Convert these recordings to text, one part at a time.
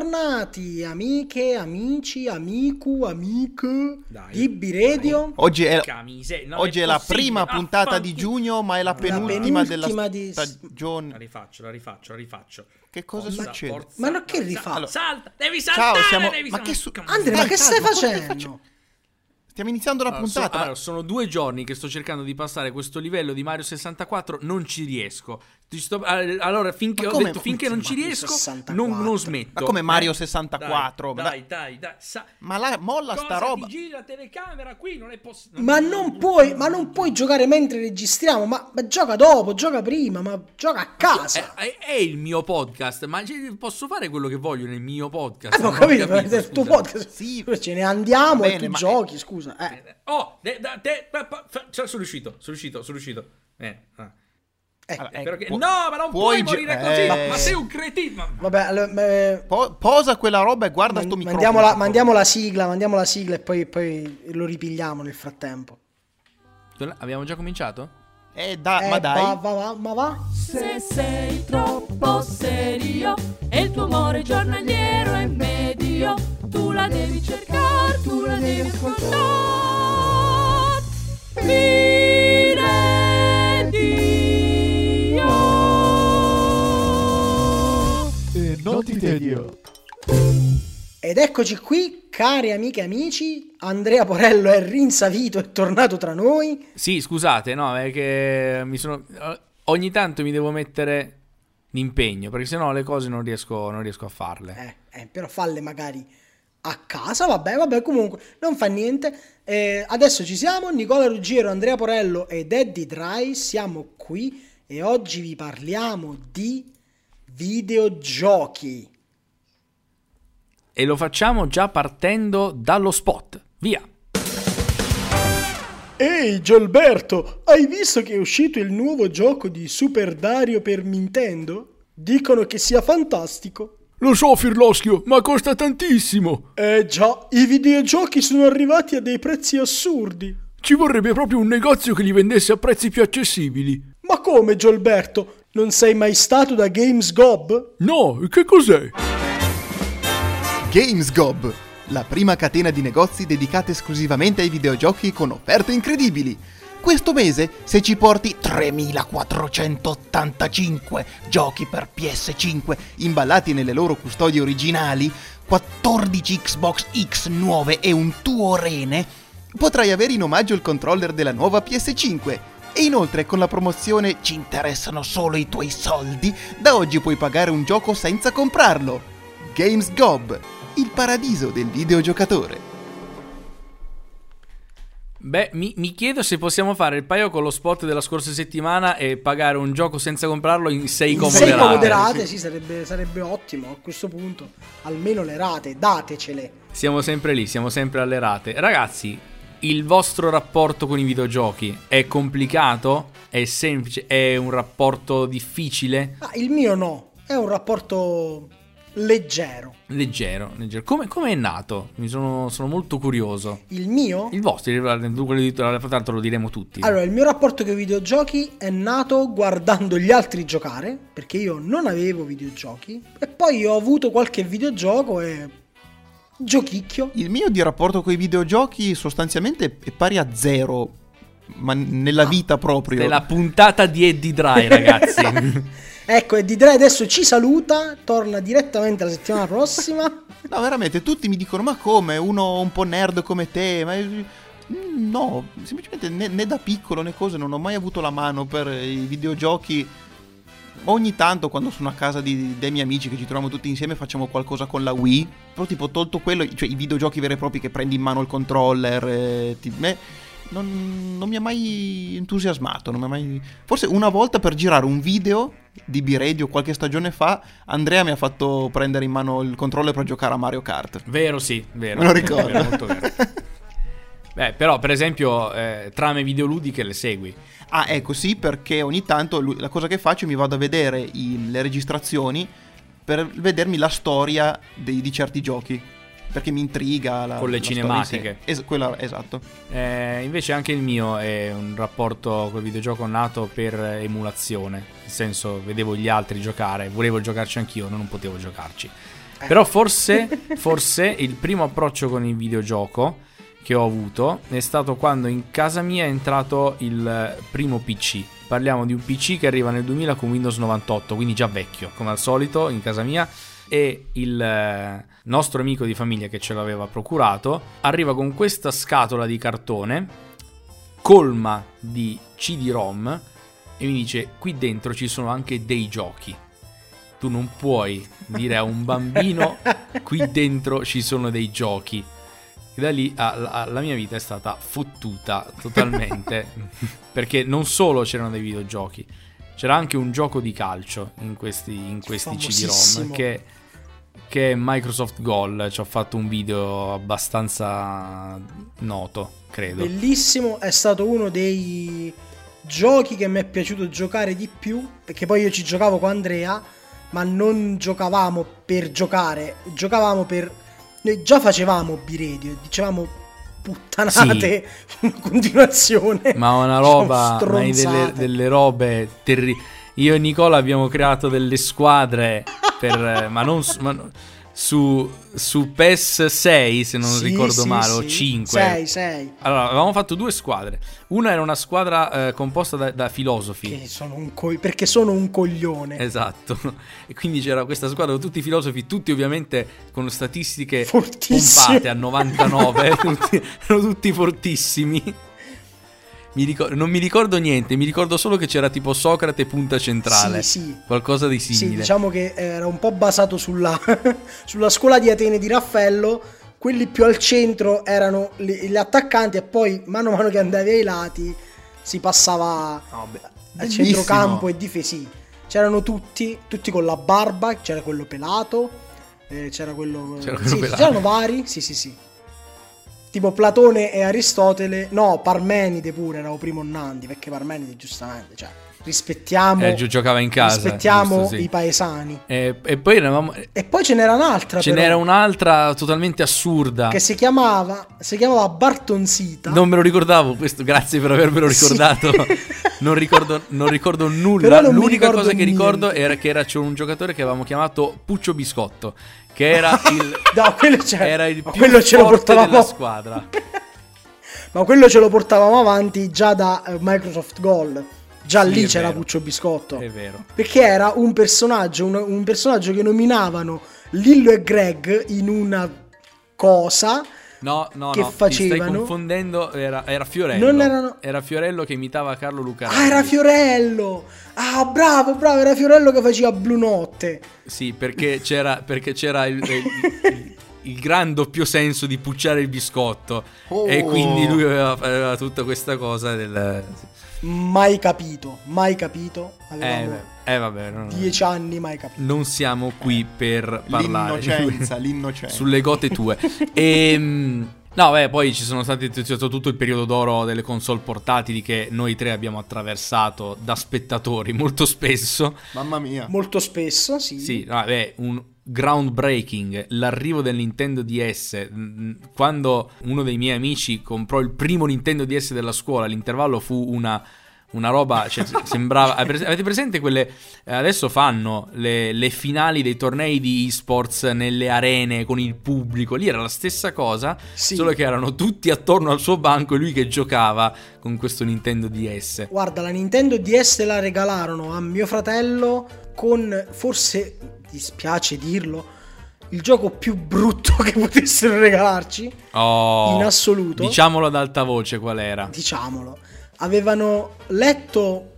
bentornati amiche, amici, amicu, amiche Dai. di B-Radio. Oggi è, Camise- oggi è la possibile, prima puntata di giugno, ma è la La penultima, della penultima di- La stagione. rifaccio, la rifaccio, la rifaccio. Che cosa Forza, succede? forza, Ma no, che rifà? Allora, salta, devi saltare, Ciao, siamo- devi ma sal- che su- Come- Andre, ma che stai facendo? Stiamo iniziando la Allora, so- puntata. ma- allora, sono due giorni che sto cercando di passare questo livello di Mario 64, non ci riesco. Sto- eh, allora, finché, come- detto, finché non ci riesco, 64? non, non smetto. Ma come Mario Eh? 64? Dai, Ma dai, dai. dai, sa- Ma la, molla sta roba. ti giri la telecamera qui? Non è possibile. Ma non puoi, ma non puoi giocare mentre registriamo, ma, ma gioca dopo, gioca prima, ma gioca a casa. È, è il mio podcast, ma posso fare quello che voglio nel mio podcast. Eh, ma ho Non capito, è capito, il tuo podcast. Sì. Ce ne andiamo Va e bene, tu giochi, scusa. Eh. Oh, te- pa- pa- fa- cioè, sono riuscito, sono riuscito, sono riuscito. Eh, ah. Eh, Allora, ecco, che- pu- No, ma non puoi puoi gi- morire così. eh, Ma sei un cretino. Ma- Vabbè, allora, eh, Po- posa quella roba e guarda sto man- microfono. mandiamo, la, mandiamo la sigla, mandiamo la sigla e poi, poi lo ripigliamo nel frattempo. Abbiamo già cominciato? Eh, da- Eh, ma dai. Va, va, va, ma va. Se sei troppo serio e il tuo amore giornaliero è medio, tu la devi cercare, tu la devi ascoltare. E ti tedio. Ed eccoci qui, cari amiche e amici. Andrea Porello è rinsavito e tornato tra noi. Sì, scusate, no, è che mi sono... Ogni tanto mi devo mettere d'impegno, perché sennò le cose non riesco, non riesco a farle. Eh, eh, però falle magari a casa, vabbè, vabbè, comunque, non fa niente. Eh, adesso ci siamo, Nicola Ruggiero, Andrea Porello ed Eddie Dry, siamo qui e oggi vi parliamo di videogiochi. E lo facciamo già partendo dallo spot. Via! Ehi Giolberto, hai visto che è uscito il nuovo gioco di Super Dario per Nintendo? Dicono che sia fantastico. Lo so, Firloschio, ma costa tantissimo. Eh già, i videogiochi sono arrivati a dei prezzi assurdi. Ci vorrebbe proprio un negozio che li vendesse a prezzi più accessibili. Ma come Giolberto? Non sei mai stato da Games Gob? No, che cos'è? GamesGob, la prima catena di negozi dedicata esclusivamente ai videogiochi con offerte incredibili. Questo mese, se ci porti 3485 giochi per PS5 imballati nelle loro custodie originali, 14 Xbox X nuove e un tuo rene, potrai avere in omaggio il controller della nuova PS5. E inoltre con la promozione Ci interessano solo i tuoi soldi, da oggi puoi pagare un gioco senza comprarlo. Games Gob, il paradiso del videogiocatore. Beh, mi, mi chiedo se possiamo fare il paio con lo spot della scorsa settimana e pagare un gioco senza comprarlo in 6 In comode sei rate. comode rate, sì, sarebbe, sarebbe ottimo a questo punto. Almeno le rate, datecele. Siamo sempre lì, siamo sempre alle rate. Ragazzi, il vostro rapporto con i videogiochi è complicato? È semplice? È un rapporto difficile? Ah, il mio no, è un rapporto leggero. Leggero, leggero. Come, come è nato? Mi sono, sono molto curioso. Il mio? Il vostro, quello di- tra l'altro lo diremo tutti. Allora, il mio rapporto con i videogiochi è nato guardando gli altri giocare, perché io non avevo videogiochi, e poi ho avuto qualche videogioco e giochicchio. Il mio di rapporto con i videogiochi sostanzialmente è pari a zero, ma nella vita proprio. È la puntata di Eddie Dry, ragazzi. Ecco, e Didre adesso ci saluta, torna direttamente la settimana prossima. No, veramente, tutti mi dicono, ma come, uno un po' nerd come te? Ma... Mm, No, semplicemente né, né da piccolo né cose, non ho mai avuto la mano per i videogiochi. Ogni tanto quando sono a casa di- dei miei amici che ci troviamo tutti insieme facciamo qualcosa con la Wii. Però tipo tolto quello, cioè i videogiochi veri e propri che prendi in mano il controller, eh, ti- me- non, non mi ha mai entusiasmato. non mi ha mai- Forse una volta per girare un video di B-Radio qualche stagione fa, Andrea mi ha fatto prendere in mano il controller per giocare a Mario Kart. Vero, sì, vero. Me lo ricordo. Vero, molto vero. Beh, però, per esempio, eh, trame videoludiche le segui. Ah, ecco, sì, perché ogni tanto la cosa che faccio è mi vado a vedere i- le registrazioni per vedermi la storia dei- di certi giochi. Perché mi intriga la Con le la cinematiche. Es- quella- esatto. Eh, invece anche il mio è un rapporto col videogioco nato per emulazione. Nel senso, vedevo gli altri giocare, volevo giocarci anch'io, non potevo giocarci. Però forse, forse il primo approccio con il videogioco che ho avuto è stato quando in casa mia è entrato il primo PC. Parliamo di un PC che arriva nel 2000 con Windows 98, quindi già vecchio, come al solito in casa mia. E il eh, nostro amico di famiglia che ce l'aveva procurato arriva con questa scatola di cartone colma di CD-ROM e mi dice qui dentro ci sono anche dei giochi. Tu non puoi dire a un bambino qui dentro ci sono dei giochi. E da lì ah, la, la mia vita è stata fottuta totalmente. perché non solo c'erano dei videogiochi, c'era anche un gioco di calcio in questi, in questi CD-ROM che, che è Microsoft Goal. Ci ho fatto un video abbastanza noto, credo. Bellissimo, è stato uno dei giochi che mi è piaciuto giocare di più, perché poi io ci giocavo con Andrea, ma non giocavamo per giocare, giocavamo per... Noi già facevamo B-Radio, dicevamo puttanate in continuazione. Ma una Diciamo, roba, ma hai delle, delle robe terribili. Io e Nicola abbiamo creato delle squadre per, ma non su, ma no- su, su PES 6 se non Sì, ricordo sì, male, o sì. 5. 6, 6. Allora, avevamo fatto due squadre. Una era una squadra eh, composta da, da filosofi. Sono un co- perché sono un coglione. Esatto, e quindi c'era questa squadra con tutti i filosofi, tutti ovviamente con statistiche Fortissime. pompate a 99, tutti, erano tutti fortissimi. Mi ricor- non mi ricordo niente, mi ricordo solo che c'era tipo Socrate punta centrale, Sì, sì. qualcosa di Sì, simile. diciamo che era un po' basato sulla, sulla scuola di Atene di Raffaello. Quelli più al centro erano le- gli attaccanti, e poi mano a mano che andavi ai lati si passava beh, al centrocampo e difesi. C'erano tutti, tutti con la barba, c'era quello pelato, eh, c'era quello. C'era quello sì, pelato. c'erano vari, sì, sì, sì. Tipo Platone e Aristotele, no, Parmenide pure era primo Nandi, perché Parmenide giustamente, cioè, rispettiamo, Eh, gio- giocava in casa. rispettiamo giusto, sì. i paesani. E, e poi eravamo, E poi ce n'era un'altra, ce però, n'era un'altra totalmente assurda. che si chiamava, si chiamava Bartonsita. Non me lo ricordavo questo, grazie per avermelo Sì. ricordato. non, ricordo, non ricordo nulla. non L'unica ricordo cosa che ricordo niente. era che era, c'era un giocatore che avevamo chiamato Puccio Biscotto, che era il, No, quello, c'era- era il più quello ce lo portavamo della squadra. Ma quello ce lo portavamo avanti già da eh, Microsoft Goal. Già Sì, lì c'era vero. Puccio Biscotto. È vero. Perché era un personaggio, un, un personaggio che nominavano Lillo e Greg in una cosa. No, no, Che no, ti stai facevano? confondendo, era, era Fiorello. Non erano- Era Fiorello che imitava Carlo Lucarelli. Ah, era Fiorello! Ah, bravo, bravo, era Fiorello che faceva Blu Notte. Sì, perché c'era, perché c'era il, il- il gran doppio senso di pucciare il biscotto. Oh. E quindi lui aveva, aveva tutta questa cosa del... Mai capito, mai capito. Eh, Avevamo beh, eh, vabbè, no, no. dieci anni, mai capito. non siamo qui per parlare L'innocenza, l'innocenza. sulle gote tue. E... No, beh, poi ci sono stati c'è stato tutto il periodo d'oro delle console portatili che noi tre abbiamo attraversato da spettatori molto spesso. Mamma mia. Molto spesso, sì. Sì, vabbè, un groundbreaking, l'arrivo del Nintendo DS, quando uno dei miei amici comprò il primo Nintendo DS della scuola, l'intervallo fu una, una roba, cioè, sembrava... Avete presente quelle... eh, Adesso fanno le, le finali dei tornei di esports nelle arene con il pubblico, lì era la stessa cosa, Sì. solo che erano tutti attorno al suo banco e lui che giocava con questo Nintendo DS. Guarda, la Nintendo DS la regalarono a mio fratello con forse, dispiace dirlo, il gioco più brutto che potessero regalarci, Oh, in assoluto. Diciamolo ad alta voce qual era. Diciamolo. Avevano letto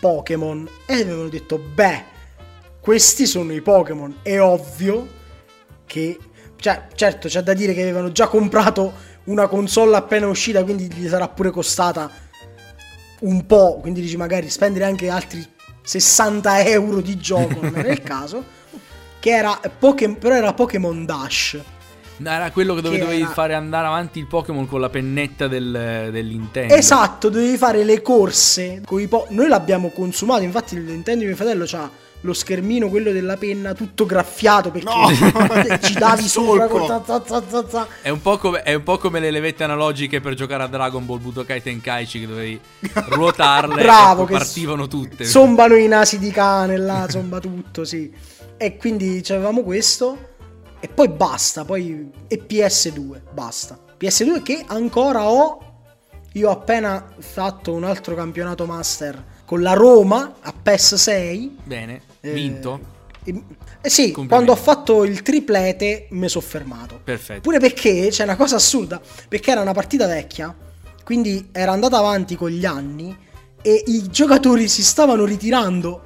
Pokémon e avevano detto, beh, questi sono i Pokémon. È ovvio che... Cioè, certo, c'è da dire che avevano già comprato una console appena uscita, quindi gli sarà pure costata un po', quindi dici magari spendere anche altri 60 euro di gioco, non era il caso, che era Pokémon, però era Pokémon Dash. No, era quello che dove dovevi era- fare andare avanti il Pokémon con la pennetta del, del Nintendo. Esatto, dovevi fare le corse con i po- Noi l'abbiamo consumato, infatti il Nintendo di mio fratello c'ha lo schermino, quello della penna, tutto graffiato perché No! ci davi Il sopra con za- za- za- za- za. È un, po come, è un po' come le levette analogiche per giocare a Dragon Ball Budokai Tenkaichi che dovevi ruotarle Bravo, e che partivano tutte. Zombano i nasi di cane là, zomba tutto, sì. E quindi avevamo questo. e poi basta, poi e PS2, basta. PS2 che ancora ho. Io ho appena fatto un altro campionato master con la Roma a PES 6. Bene, vinto. Eh, eh sì, quando ho fatto il triplete mi sono fermato. Perfetto. Pure perché c'è una cosa assurda, perché era una partita vecchia, quindi era andata avanti con gli anni e i giocatori si stavano ritirando,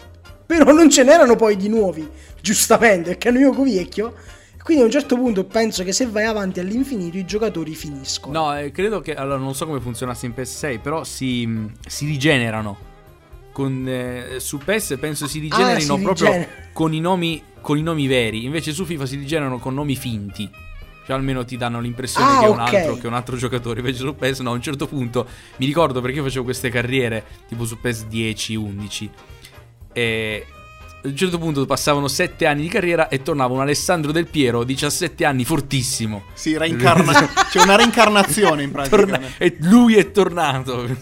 però non ce n'erano poi di nuovi, giustamente, perché ero io vecchio. Quindi a un certo punto penso che se vai avanti all'infinito i giocatori finiscono. No, eh, credo che. Allora, non so come funzionasse in PS6, però si, si rigenerano. Con, eh, su PES penso si rigenerino Ah, si proprio rigener- con i, nomi, con i nomi veri. Invece su FIFA si rigenerano con nomi finti. Cioè almeno ti danno l'impressione Ah, che, è un ok. altro, che è un altro giocatore. Invece su PES no, a un certo punto mi ricordo perché io facevo queste carriere tipo su PES 10, 11. E a un certo punto passavano 7 anni di carriera e tornava un Alessandro Del Piero, 17 anni, fortissimo. Sì, reincarna- c'è una reincarnazione in pratica. Torna- e lui è tornato.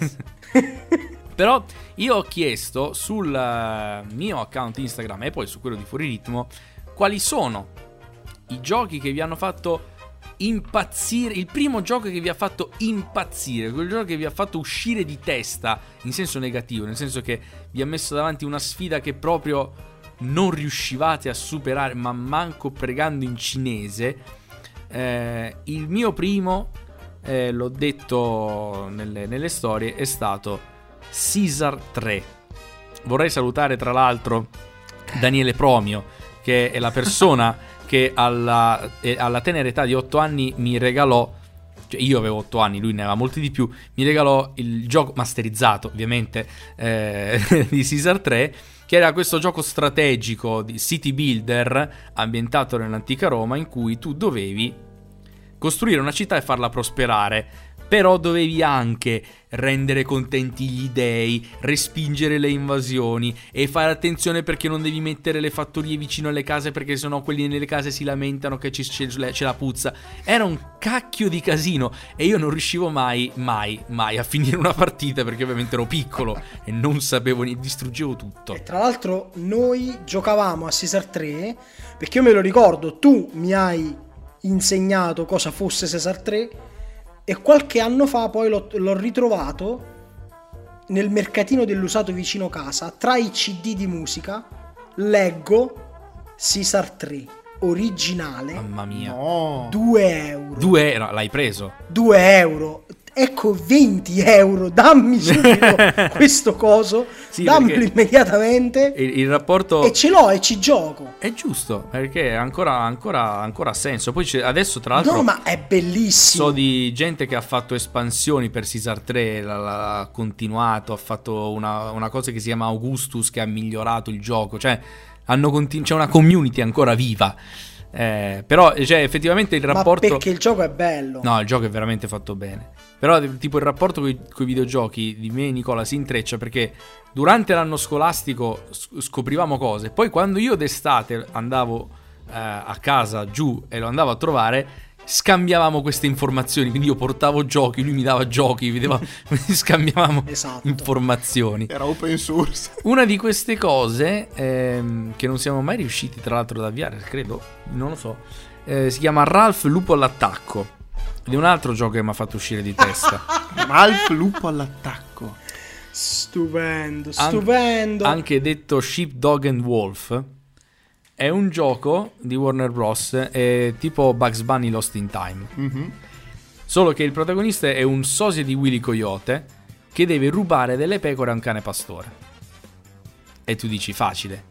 Però io ho chiesto sul eh, mio account Instagram e poi su quello di Fuori Ritmo quali sono i giochi che vi hanno fatto impazzire, il primo gioco che vi ha fatto impazzire, quel gioco che vi ha fatto uscire di testa in senso negativo, nel senso che vi ha messo davanti una sfida che proprio non riuscivate a superare, ma manco pregando in cinese. Eh, il mio primo, eh, l'ho detto nelle, nelle storie, è stato Caesar 3. Vorrei salutare tra l'altro Daniele Promio, che è la persona che alla, eh, alla tenera età di 8 anni mi regalò, cioè io avevo 8 anni, lui ne aveva molti di più, mi regalò il gioco masterizzato ovviamente eh, di Caesar 3, che era questo gioco strategico di city builder ambientato nell'antica Roma in cui tu dovevi costruire una città e farla prosperare. Però dovevi anche rendere contenti gli dei, respingere le invasioni e fare attenzione perché non devi mettere le fattorie vicino alle case perché sennò quelli nelle case si lamentano che c'è la puzza. Era un cacchio di casino e io non riuscivo mai, mai, mai a finire una partita perché ovviamente ero piccolo e non sapevo niente, distruggevo tutto. E tra l'altro noi giocavamo a Caesar 3 perché io me lo ricordo, tu mi hai insegnato cosa fosse Caesar 3 e qualche anno fa poi l'ho, l'ho ritrovato nel mercatino dell'usato vicino casa tra i CD di musica leggo Caesar 3 originale Mamma mia. No. 2 euro Due era, l'hai preso. 2 euro ecco 20 euro dammi subito questo coso Sì, dammelo immediatamente Il, il rapporto... e ce l'ho e ci gioco. È giusto, perché ancora, ancora, ancora ha senso. Poi adesso, tra l'altro, No, ma è bellissimo. so di gente che ha fatto espansioni per Caesar 3, l'ha, l'ha- ha continuato, ha fatto una, una cosa che si chiama Augustus che ha migliorato il gioco. Cioè, hanno continu- c'è una community ancora viva. Eh, però, cioè, effettivamente il Ma rapporto... perché il gioco è bello. No, il gioco è veramente fatto bene. Però, tipo, il rapporto con i videogiochi di me e Nicola si intreccia perché durante l'anno scolastico scoprivamo cose. Poi, quando io d'estate andavo eh, a casa giù e lo andavo a trovare, scambiavamo queste informazioni. Quindi, io portavo giochi, lui mi dava giochi, vedeva, scambiavamo Esatto. informazioni. Era open source. Una di queste cose, ehm, che non siamo mai riusciti tra l'altro ad avviare, credo, non lo so, eh, si chiama Ralph Lupo all'attacco. Ed è un altro gioco che mi ha fatto uscire di testa. Ralph Lupo all'attacco. Stupendo, An- stupendo. anche detto Sheepdog and Wolf. È un gioco di Warner Bros. È tipo Bugs Bunny Lost in Time. Mhm. Solo che il protagonista è un sosia di Willy Coyote che deve rubare delle pecore a un cane pastore. E tu dici facile.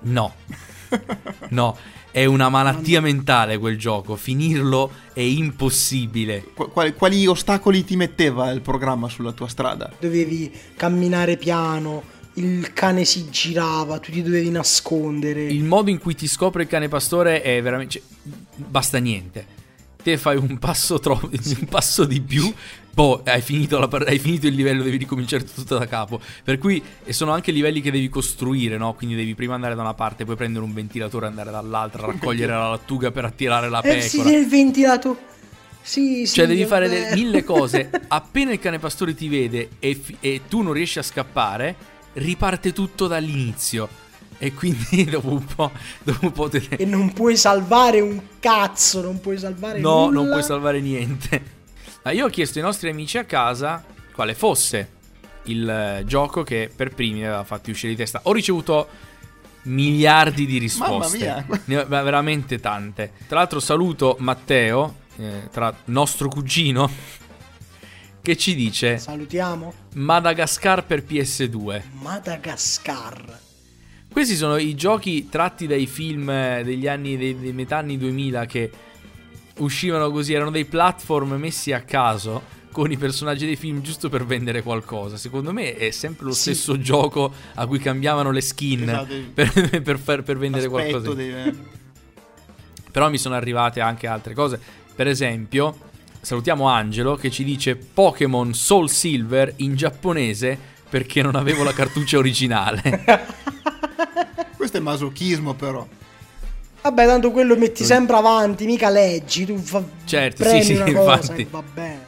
No. No, è una malattia mentale quel gioco. Finirlo è impossibile. Qu- quali, quali ostacoli ti metteva il programma sulla tua strada? Dovevi camminare piano, il cane si girava, tu ti dovevi nascondere. Il modo in cui ti scopre il cane pastore è veramente. cioè, basta niente. Te fai un passo, troppo, un passo di più. Poi hai finito, la hai finito il livello, devi ricominciare tutto da capo. Per cui e sono anche livelli che devi costruire, no? Quindi devi prima andare da una parte, poi prendere un ventilatore e andare dall'altra, raccogliere la lattuga per attirare la eh sì, pecora. il ventilato. Sì, sì. Cioè, devi fare mille cose. Appena il cane pastore ti vede e, fi- e tu non riesci a scappare, riparte tutto dall'inizio. E quindi dopo un po', dopo un po' te E non puoi salvare un cazzo, non puoi salvare No, nulla. non puoi salvare niente. Ma io ho chiesto ai nostri amici a casa quale fosse il eh, gioco che per primi mi aveva fatti uscire di testa. Ho ricevuto miliardi di risposte. mia. Ne ho- ma veramente tante. Tra l'altro saluto Matteo, eh, tra nostro cugino, che ci dice Salutiamo. Madagascar per PS2. Madagascar. Questi sono i giochi tratti dai film eh, degli anni dei, dei metà anni 2000 che uscivano così, erano dei platform messi a caso con i personaggi dei film giusto per vendere qualcosa. Secondo me è sempre lo Sì. stesso gioco a cui cambiavano le skin Esatto. per, per far- per vendere Aspetto qualcosa. dei- Però mi sono arrivate anche altre cose. Per esempio, salutiamo Angelo che ci dice Pokémon Soul Silver in giapponese perché non avevo la cartuccia originale. Questo è masochismo però. Vabbè, tanto quello metti sempre avanti, mica leggi, tu fa... Certo, sì, sì, una cosa infatti. va.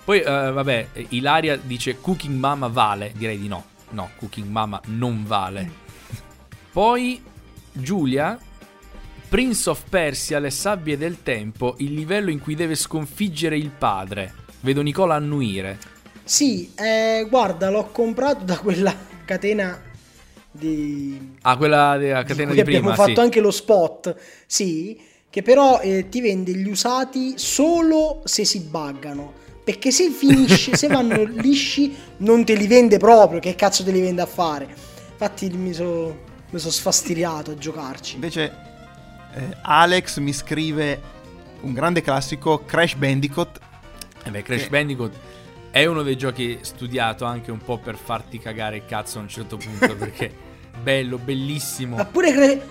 Poi, eh, vabbè, Ilaria dice Cooking Mama vale. Direi di no. No, Cooking Mama non vale. Poi Giulia, Prince of Persia, le sabbie del tempo, il livello in cui deve sconfiggere il padre. Vedo Nicola annuire. Sì, eh, guarda, l'ho comprato da quella catena di... Ah, quella della catena di, abbiamo prima, fatto sì. anche lo spot, sì, che però eh, ti vende gli usati solo se si buggano. Perché se finisci, se vanno lisci, non te li vende proprio. Che cazzo te li vende a fare? Infatti mi sono sfastidiato a giocarci. Invece eh, Alex mi scrive un grande classico, Crash Bandicoot. Eh beh, Crash Che- Bandicoot è uno dei giochi studiato anche un po' per farti cagare il cazzo a un certo punto. perché bello, bellissimo. Ma pure, Cra-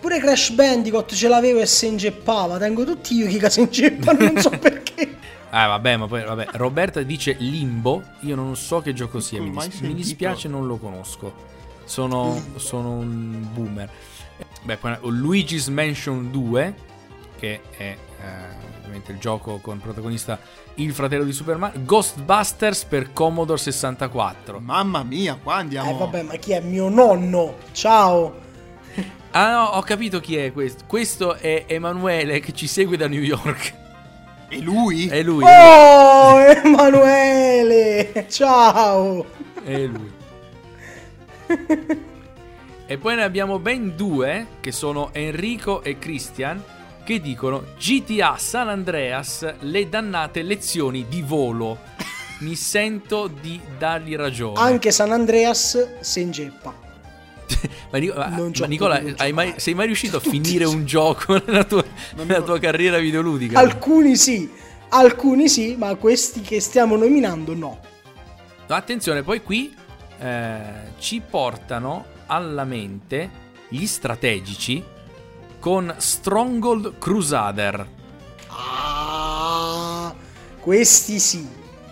pure Crash Bandicoot ce l'avevo e si ingeppava. Tengo tutti io che si ingeppano, non so perché. Ah, vabbè, ma poi, vabbè. Roberta dice Limbo. Io non so che gioco sia. Mi, dis- mi dispiace, non lo conosco. Sono, sono un boomer. Beh, poi Luigi's Mansion 2, che è eh, ovviamente il gioco con protagonista il fratello di Super Mario. Ghostbusters per Commodore 64. Mamma mia, qua andiamo. Eh vabbè, ma chi è mio nonno? Ciao. Ah, no, ho capito chi è questo. Questo è Emanuele che ci segue da New York. E lui? È lui. Oh, Emanuele! Ciao! È lui. e poi ne abbiamo ben due, che sono Enrico e Christian, che dicono GTA San Andreas, le dannate lezioni di volo. Mi sento di dargli ragione. Anche San Andreas si ingeppa. ma, Nico- ma- Nicola, mai- sei mai riuscito a Tutti finire un gioco nella tua, nella tua carriera videoludica? Alcuni sì, alcuni sì, ma questi che stiamo nominando no. No, attenzione, poi qui eh, ci portano alla mente gli strategici con Stronghold Crusader. Ah, questi sì,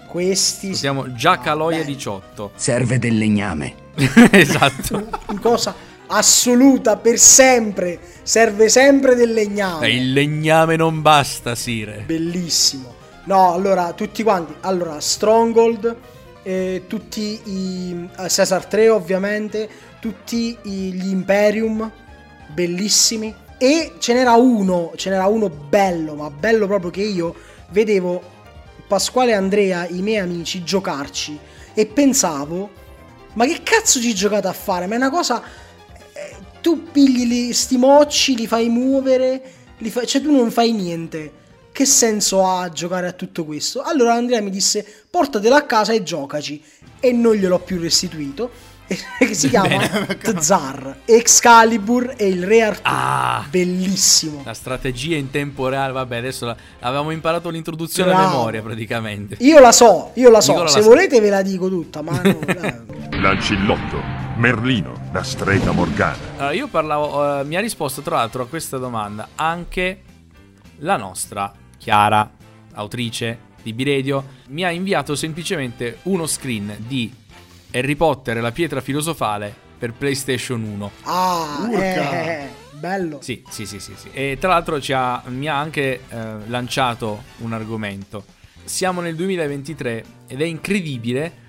questi sì. Siamo già Ah, Caloia bello. 18. Serve del legname. esatto. Una cosa assoluta per sempre. Serve sempre del legname. E il legname non basta, Sire. Bellissimo. No, allora, tutti quanti. Allora, Stronghold, eh, tutti i... eh, Caesar 3 ovviamente, tutti gli Imperium, bellissimi. E ce n'era uno, ce n'era uno bello, ma bello proprio che io vedevo Pasquale e Andrea, i miei amici, giocarci. E pensavo, ma che cazzo ci giocate a fare? Ma è una cosa... eh, tu pigli li, sti mocci, li fai muovere, li fai- cioè tu non fai niente. Che senso ha giocare a tutto questo? Allora Andrea mi disse portatelo a casa e giocaci. E non gliel'ho più restituito. che si chiama. Tzar, Excalibur e il Re Artù. Ah. Bellissimo. La strategia in tempo reale, vabbè, adesso la- avevamo imparato l'introduzione a Bravo. memoria praticamente. Io la so, io la so. Nicola Se la volete ve la dico tutta, ma no. L'ancillotto, Merlino, la strega Morgana. Allora, io parlavo, eh, mi ha risposto tra l'altro a questa domanda anche la nostra Chiara, autrice di Biredio, mi ha inviato semplicemente uno screen di Harry Potter e la pietra filosofale per PlayStation 1. Ah, Urca. eh, bello. Sì, sì, sì, sì, sì. E tra l'altro ci ha- mi ha anche eh, lanciato un argomento. Siamo nel 2023 ed è incredibile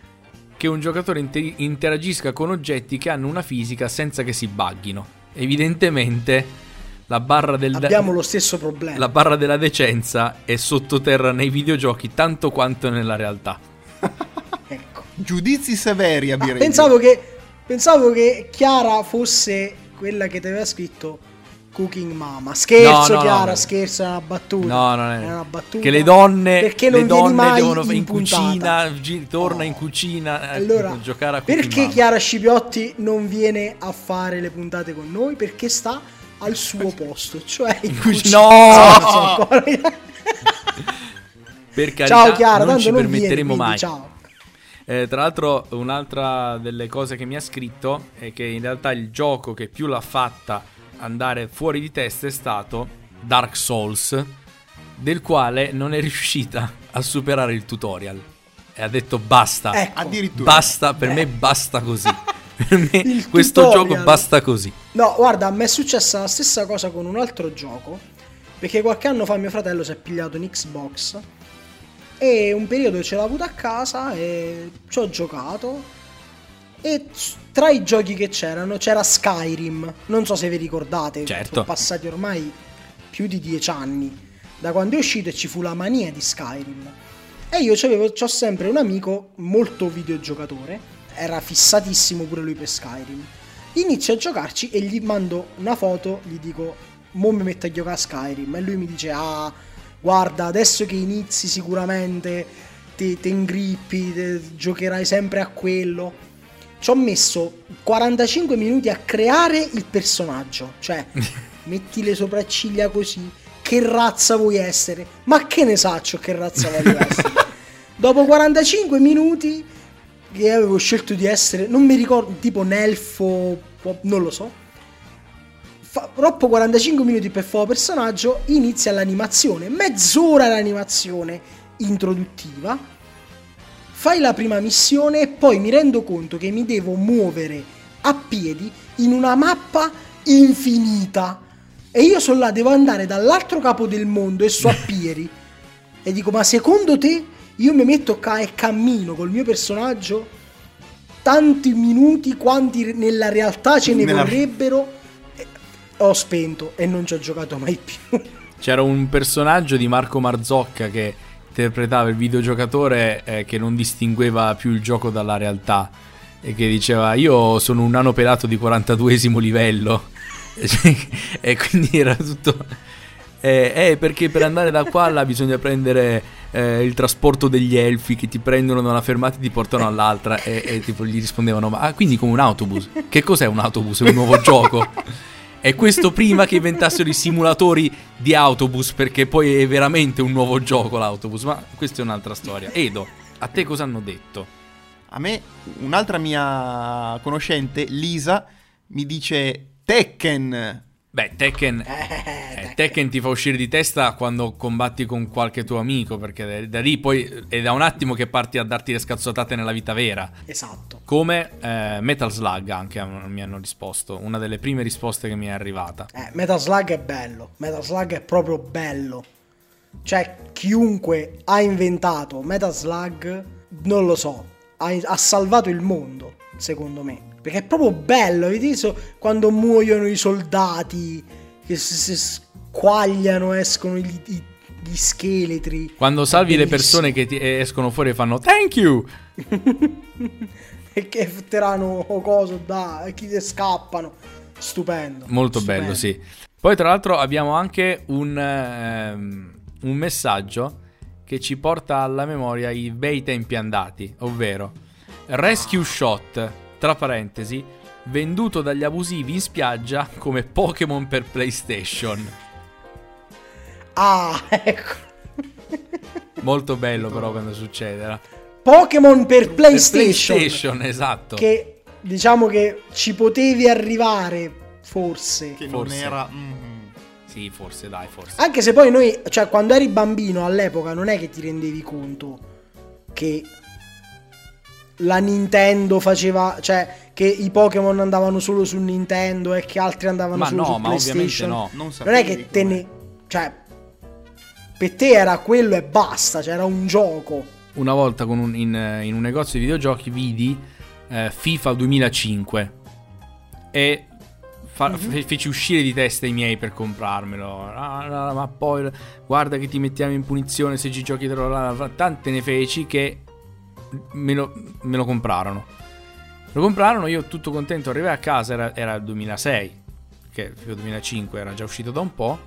che un giocatore inter- interagisca con oggetti che hanno una fisica senza che si bugghino. Evidentemente la barra del Abbiamo lo stesso problema. la barra della decenza è sottoterra nei videogiochi tanto quanto nella realtà. Giudizi severi a Ah, Bireggio. pensavo, che, pensavo che Chiara fosse quella che ti aveva scritto Cooking Mama. Scherzo, No, no, Chiara, no. scherzo, è una battuta. No, non è. È una battuta. Che le donne, Perché le donne mai devono in, in, cucina, gi- torna Oh. in cucina eh, Allora, per giocare a Cooking perché Mama. Chiara Scipiotti non viene a fare le puntate con noi? Perché sta al suo posto, cioè in cucina. cucina. No! Per carità, Ciao Chiara, non ci permetteremo vieni, quindi mai. Ciao. Eh, tra l'altro, un'altra delle cose che mi ha scritto è che in realtà il gioco che più l'ha fatta andare fuori di testa è stato Dark Souls, del quale non è riuscita a superare il tutorial. E ha detto basta. Ecco. Addirittura. Basta, per me basta così. Per me Il questo tutorial. gioco basta così. No, guarda, a me è successa la stessa cosa con un altro gioco. Perché qualche anno fa mio fratello si è pigliato un Xbox. E un periodo ce l'ha avuto a casa e ci ho giocato. E tra i giochi che c'erano c'era Skyrim. Non so se vi ricordate. Certo. Sono passati ormai più di dieci anni da quando è uscito e ci fu la mania di Skyrim. E io c'avevo, c'ho sempre un amico molto videogiocatore. Era fissatissimo pure lui per Skyrim. Inizio a giocarci e gli mando una foto, gli dico, mo mi metto a giocare a Skyrim. E lui mi dice, ah, guarda, adesso che inizi sicuramente ti, ti ingrippi, te- giocherai sempre a quello. Ci ho messo 45 minuti a creare il personaggio. Cioè, metti le sopracciglia così. Che razza vuoi essere? Ma che ne saccio che razza voglio essere? Dopo 45 minuti che avevo scelto di essere, non mi ricordo, tipo un elfo, non lo so. Fa, troppo 45 minuti per fare personaggio, inizia l'animazione, mezz'ora l'animazione introduttiva. Fai la prima missione e poi mi rendo conto che mi devo muovere a piedi in una mappa infinita. E io sono là, devo andare dall'altro capo del mondo e so a piedi. E dico, ma secondo te io mi metto qua e cammino col mio personaggio tanti minuti quanti nella realtà ce ne Nella- vorrebbero? Ho spento e non ci ho giocato mai più. C'era un personaggio di Marco Marzocca che interpretava il videogiocatore eh, che non distingueva più il gioco dalla realtà e che diceva io sono un nano pelato di 42esimo livello e quindi era tutto eh, eh, perché per andare da qua là bisogna prendere eh, il trasporto degli elfi che ti prendono da una fermata e ti portano all'altra e, e tipo gli rispondevano ma ah, quindi come un autobus che cos'è un autobus? è un nuovo gioco e questo prima che inventassero i simulatori di autobus, perché poi è veramente un nuovo gioco l'autobus. Ma questa è un'altra storia. Edo, a te cosa hanno detto? A me un'altra mia conoscente, Lisa, mi dice Tekken. Beh, Tekken, eh, Tekken ti fa uscire di testa quando combatti con qualche tuo amico, perché da, lì poi è da un attimo che parti a darti le scazzotate nella vita vera. esatto. Come eh, Metal Slug anche mi hanno risposto, una delle prime risposte che mi è arrivata. Eh, Metal Slug è bello. Metal Slug è proprio bello. Cioè, chiunque ha inventato Metal Slug, non lo so, ha, salvato il mondo, secondo me. Perché è proprio bello, avete visto quando muoiono i soldati, che si, si squagliano, escono gli, i- gli scheletri. Quando salvi le persone che escono fuori e fanno thank you, e che fotteranno coso da e chi ne scappano. Stupendo. Molto stupendo. bello, sì. Poi, tra l'altro, abbiamo anche un, ehm, un messaggio che ci porta alla memoria i bei tempi andati, ovvero Rescue Shot, tra parentesi, venduto dagli abusivi in spiaggia come Pokémon per PlayStation. Ah, ecco. Molto bello, però, quando succede. no? Pokémon per Per PlayStation. PlayStation, esatto. Che diciamo che ci potevi arrivare, forse. Che Forse. non era... mm, Sì, forse, dai, forse. Anche se poi noi, cioè, quando eri bambino all'epoca, non è che ti rendevi conto che la Nintendo faceva, cioè, che i Pokémon andavano solo su Nintendo e che altri andavano Ma solo no, su ma ovviamente PlayStation. no. non, Non è che te ne. cioè. Per te era quello e basta, cioè era un gioco. una volta con un- in, in un negozio di videogiochi vidi eh, FIFA 2005 e fa- fe- feci uscire di testa i miei per comprarmelo. Ah, no, ma poi guarda che ti mettiamo in punizione se ci giochi tra la- Tante ne feci che me lo, me lo comprarono. Lo comprarono, io tutto contento, arrivai a casa, era, era il 2006, che il 2005 era già uscito da un po'.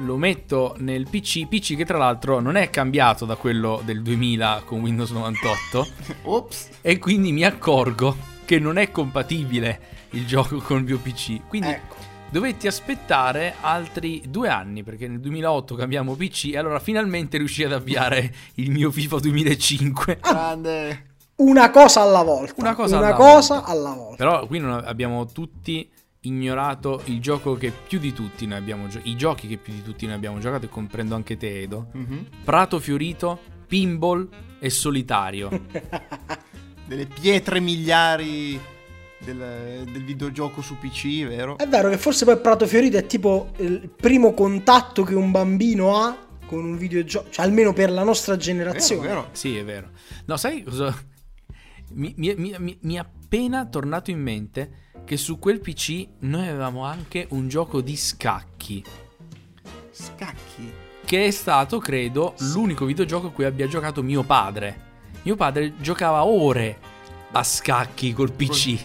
Lo metto nel PC, PC che tra l'altro non è cambiato da quello del 2000 con Windows 98 Ops. e quindi mi accorgo che non è compatibile il gioco con il mio PC. Quindi Ecco. dovetti aspettare altri due anni perché nel 2008 cambiamo PC e allora finalmente riuscii ad avviare il mio FIFA 2005. Grande. Una cosa alla volta. Una cosa Una alla cosa volta. alla volta. Però qui non abbiamo tutti ignorato il gioco che più di tutti noi abbiamo giocato, i giochi che più di tutti noi abbiamo giocato e comprendo anche te Edo. Mhm. Prato Fiorito, Pinball e Solitario. Delle pietre miliari del, del videogioco su PC, vero? È vero che forse poi Prato Fiorito è tipo il primo contatto che un bambino ha con un videogioco, cioè almeno per la nostra Vero, generazione. vero. Sì, è vero. No, sai cosa? Mi, mi- mi- mi- mi è appena tornato in mente che su quel PC noi avevamo anche un gioco di scacchi. Scacchi. Che è stato, credo, l'unico videogioco a cui abbia giocato mio padre. Mio padre giocava ore a scacchi col PC.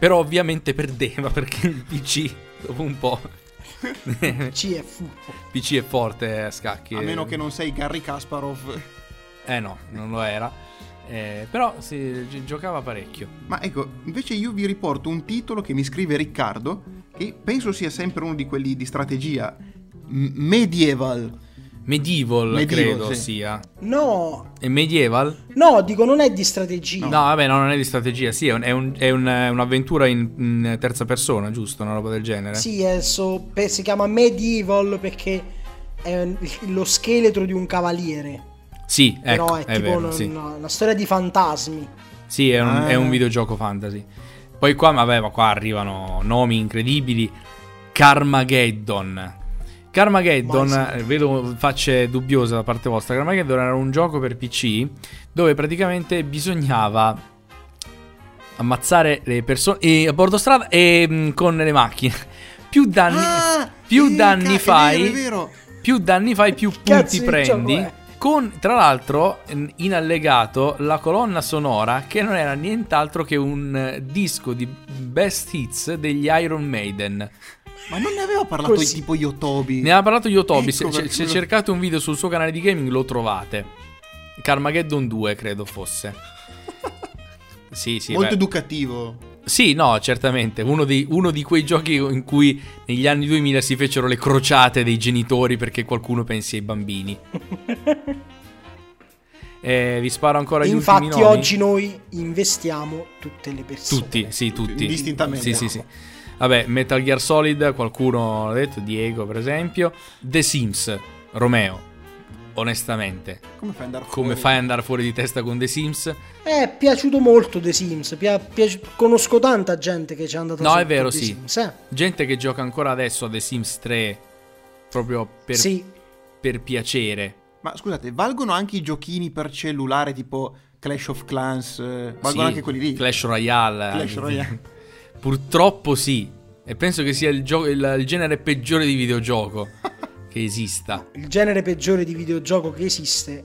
Però ovviamente perdeva perché il PC, dopo un po'. C è furbo. PC è forte a scacchi. A meno che non sei Garry Kasparov. Eh no, non lo era. Eh, però si gi- giocava parecchio. Ma ecco, invece io vi riporto un titolo che mi scrive Riccardo, che penso sia sempre uno di quelli di strategia. M- medieval. Medieval, Medieval, credo sì. sia. No, È medieval? no, dico non è di strategia. No, vabbè, no, non è di strategia. Sì, è, un- è un- è un- è un'avventura in, in terza persona, giusto? Una roba del genere. Sì, è so- si chiama Medieval perché è lo scheletro di un cavaliere. Sì, ecco, Però è, è, tipo vero. una, sì. una- una storia di fantasmi. Sì, è un, Ah. è un videogioco fantasy. Poi qua, vabbè, ma qua arrivano nomi incredibili. Carmageddon. Carmageddon, eh, vedo facce dubbiose da parte vostra. Carmageddon era un gioco per PC dove praticamente bisognava ammazzare le persone a bordo strada e mh, con le macchine. Più danni, Ah, più danni ca- fai, È vero, è vero. più danni fai, più punti di prendi. gioco è? Con tra l'altro in allegato la colonna sonora che non era nient'altro che un eh, disco di best hits degli Iron Maiden. Ma non ne aveva parlato Così. tipo Yotobi? Ne ha parlato Yotobi. Ecco se, perché se- cercate un video sul suo canale di gaming lo trovate. Carmageddon 2 credo fosse. Sì, sì, Molto beh. educativo. Sì, no, certamente. Uno di, uno di quei giochi in cui negli anni 2000 si fecero le crociate dei genitori perché qualcuno pensi ai bambini. Eh, vi sparo ancora gli infatti ultimi nomi. oggi noi investiamo tutte le persone. Tutti, sì, tutti. Indistintamente. Sì, sì, sì. Vabbè, Metal Gear Solid, qualcuno l'ha detto, Diego per esempio. The Sims, Romeo. Onestamente, Come fai come fuori? fai ad andare fuori di testa con The Sims? È piaciuto molto The Sims. pia- piaci- conosco tanta gente che ci è andata No, sotto è vero, The sì. Sims, eh. Gente che gioca ancora adesso a The Sims 3 proprio per, Sì, per piacere. Ma scusate, valgono anche i giochini per cellulare tipo Clash of Clans? eh, Valgono Sì, anche quelli lì? Clash Royale. Clash anche. Royale. Purtroppo sì. E penso che sia il, gio- il- il genere peggiore di videogioco che esista. il genere peggiore di videogioco che esiste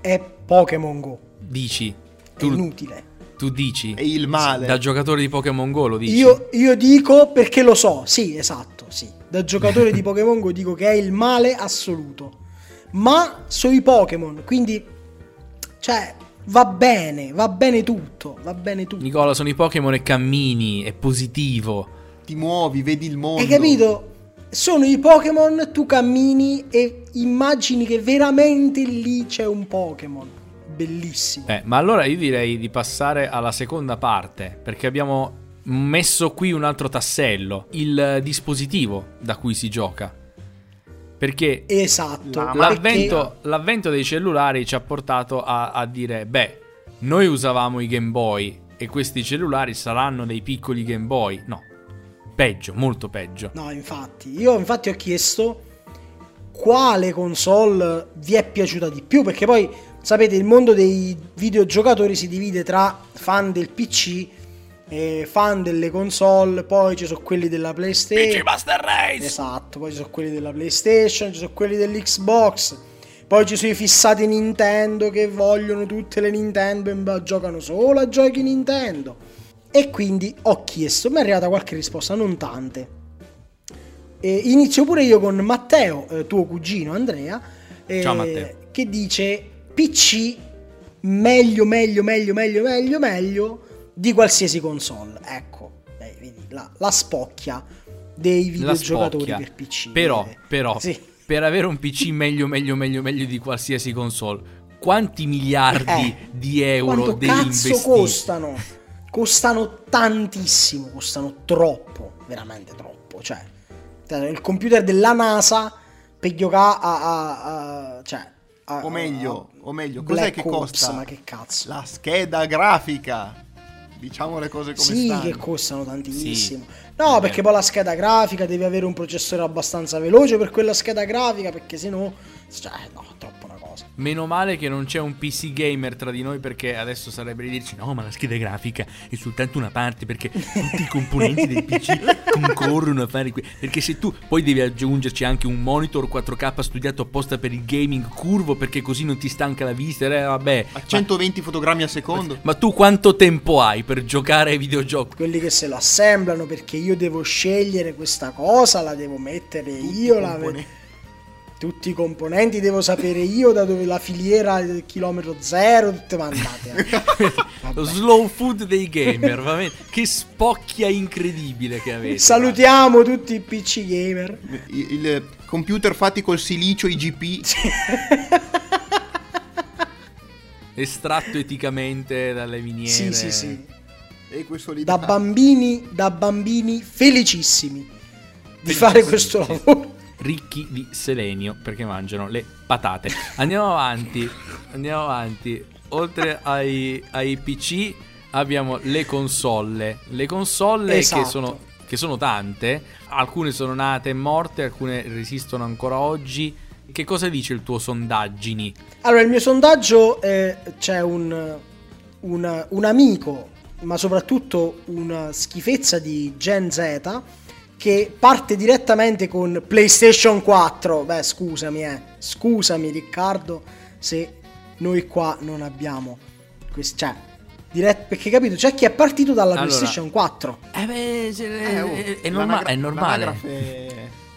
è Pokémon Go. Dici. È Tu, inutile. tu dici. E il male. Da giocatore di Pokémon Go lo dici. Io, io dico perché lo so, sì, esatto, sì. Da giocatore di Pokémon Go dico che è il male assoluto. Ma sono i Pokémon, quindi cioè va bene, va bene tutto, va bene tutto. Nicola, sono i Pokémon e cammini, è positivo. Ti muovi, vedi il mondo. Hai capito? Sono i Pokémon, tu cammini e immagini che veramente lì c'è un Pokémon. Bellissimo. Eh, ma allora io direi di passare alla seconda parte, perché abbiamo messo qui un altro tassello, il dispositivo da cui si gioca. Perché Esatto. La- perché- l'avvento, l'avvento dei cellulari ci ha portato a, a dire, beh, noi usavamo i Game Boy e questi cellulari saranno dei piccoli Game Boy. No, peggio, molto peggio. No, infatti, io infatti ho chiesto quale console vi è piaciuta di più, perché poi sapete il mondo dei videogiocatori si divide tra fan del PC eh, fan delle console, poi ci sono quelli della PlayStation. PC Master Race! Esatto, poi ci sono quelli della PlayStation, ci sono quelli dell'Xbox. Poi ci sono i fissati Nintendo che vogliono tutte le Nintendo e giocano solo a giochi Nintendo. E quindi ho chiesto, mi è arrivata qualche risposta, non tante. E inizio pure io con Matteo, eh, tuo cugino Andrea, eh, Ciao, Matteo. che dice PC meglio, meglio, meglio, meglio, meglio, meglio di qualsiasi console. Ecco, eh, vedi, la, la spocchia dei videogiocatori spocchia. per PC. Però, Eh, però, sì. per avere un PC meglio, meglio, meglio, meglio di qualsiasi console, quanti miliardi Eh, di euro devi investire? costano? Costano tantissimo, costano troppo, veramente troppo. Cioè, il computer della NASA per giocare a, a- a- cioè, a- O meglio, o meglio, Black cos'è che Ops, costa? Ma che cazzo? La scheda grafica. Diciamo le cose come sì, stanno. che costano tantissimo. Sì. No, Eh. perché poi la scheda grafica devi avere un processore abbastanza veloce per quella scheda grafica, perché sennò, cioè, no, troppo una. Meno male che non c'è un PC gamer tra di noi perché adesso sarebbe di dirci no ma la scheda grafica è soltanto una parte perché tutti i componenti del PC concorrono a fare que- perché se tu poi devi aggiungerci anche un monitor 4K studiato apposta per il gaming curvo perché così non ti stanca la vista eh, vabbè A 120 fotogrammi al secondo. ma tu quanto tempo hai per giocare ai videogiochi? Quelli che se lo assemblano perché io devo scegliere questa cosa, la devo mettere io, la- componenti. Tutti i componenti devo sapere io da dove la filiera del chilometro zero, tutte mandate. eh. Lo slow food dei gamer, veramente. Che spocchia incredibile che avete. Salutiamo tutti i PC gamer. Il, il computer fatti col silicio IGP. Estratto eticamente dalle miniere. Sì, sì, sì. E questo lì Da bambini, da bambini felicissimi di fare questo lavoro. Ricchi di selenio perché mangiano le patate. Andiamo avanti. Andiamo avanti. Oltre ai, ai PC abbiamo le console. Le console Esatto. che sono che sono tante, alcune sono nate e morte, alcune resistono ancora oggi. Che cosa dice il tuo sondaggini? Allora, il mio sondaggio eh, c'è un, un, un amico, ma soprattutto una schifezza di Gen Z che parte direttamente con PlayStation 4. Beh, scusami, eh. Scusami, Riccardo, se noi qua non abbiamo quest- cioè dirett- perché capito, c'è chi è partito dalla Allora, PlayStation 4. Eh beh, Eh, oh, è, è norma- l'anagra- è normale.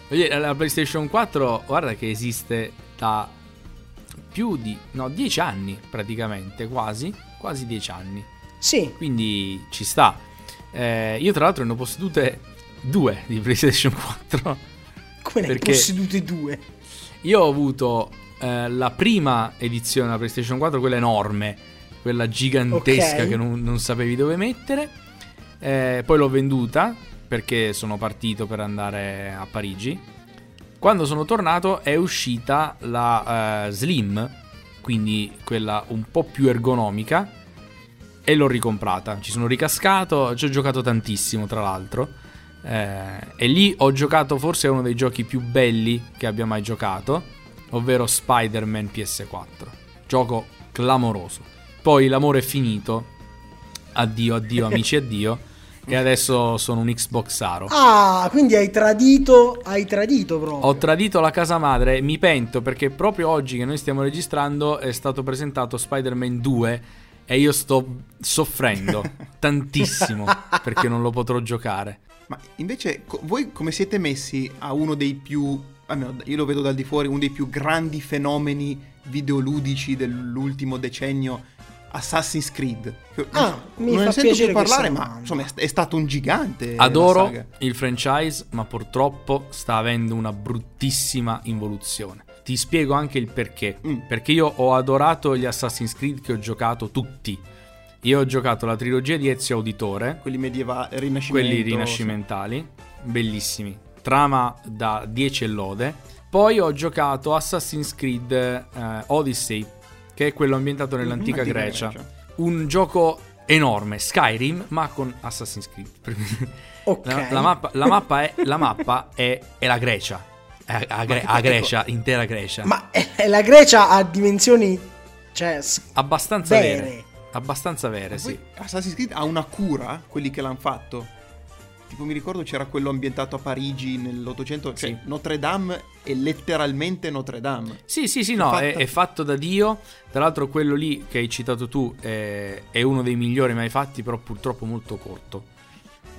l'anagrafe- La PlayStation 4, guarda che esiste da più di no, 10 anni praticamente, quasi, quasi 10 anni. Sì, Quindi ci sta. Eh, io tra l'altro ne ho possedute due di PlayStation 4. come ne possedute due? Io ho avuto eh, la prima edizione della PlayStation 4, quella enorme, quella gigantesca Ok. che non, non sapevi dove mettere. Eh, poi l'ho venduta perché sono partito per andare a Parigi. Quando sono tornato è uscita la eh, Slim, quindi quella un po' più ergonomica, e l'ho ricomprata. Ci sono ricascato, ci ho giocato tantissimo tra l'altro. Eh, e lì ho giocato forse uno dei giochi più belli che abbia mai giocato, ovvero Spider-Man PS4. Gioco clamoroso. Poi l'amore è finito. Addio, addio, amici, addio. E adesso sono un Xboxaro. Ah, quindi hai tradito, hai tradito proprio. Ho tradito la casa madre, mi pento perché proprio oggi che noi stiamo registrando è stato presentato Spider-Man 2 e io sto soffrendo tantissimo perché non lo potrò giocare. Ma invece co- voi come siete messi a uno dei più, almeno io lo vedo dal di fuori, uno dei più grandi fenomeni videoludici dell'ultimo decennio, Assassin's Creed? Ah, mi non fa ne sento piacere più parlare, ma insomma è, stato un gigante. la Adoro saga. il franchise, ma purtroppo sta avendo una bruttissima involuzione. Ti spiego anche il perché. Mm. Perché io ho adorato gli Assassin's Creed che ho giocato tutti. Io ho giocato la trilogia di Ezio Auditore, Quelli medievali, rinascimento. quelli rinascimentali, bellissimi. Trama da 10 e lode. Poi ho giocato Assassin's Creed eh, Odyssey, che è quello ambientato nell'antica Antica Grecia. Grecia. Un gioco enorme, Skyrim, ma con Assassin's Creed. Ok. La, la mappa, la mappa è, la, mappa è, è la Grecia. È a, Gre- a Grecia, intera Grecia. Ma eh, la Grecia ha dimensioni, cioè, s- abbastanza vere. vere. Abbastanza vere, sì. Poi Assassin's Creed ha una cura, quelli che l'hanno fatto. Tipo mi ricordo c'era quello ambientato a Parigi nell'Ottocento, cioè Sì. Notre Dame è letteralmente Notre Dame. Sì, sì, sì, no, Fatta- è, è fatto da Dio. Tra l'altro quello lì che hai citato tu è, è uno dei migliori mai fatti, però purtroppo molto corto.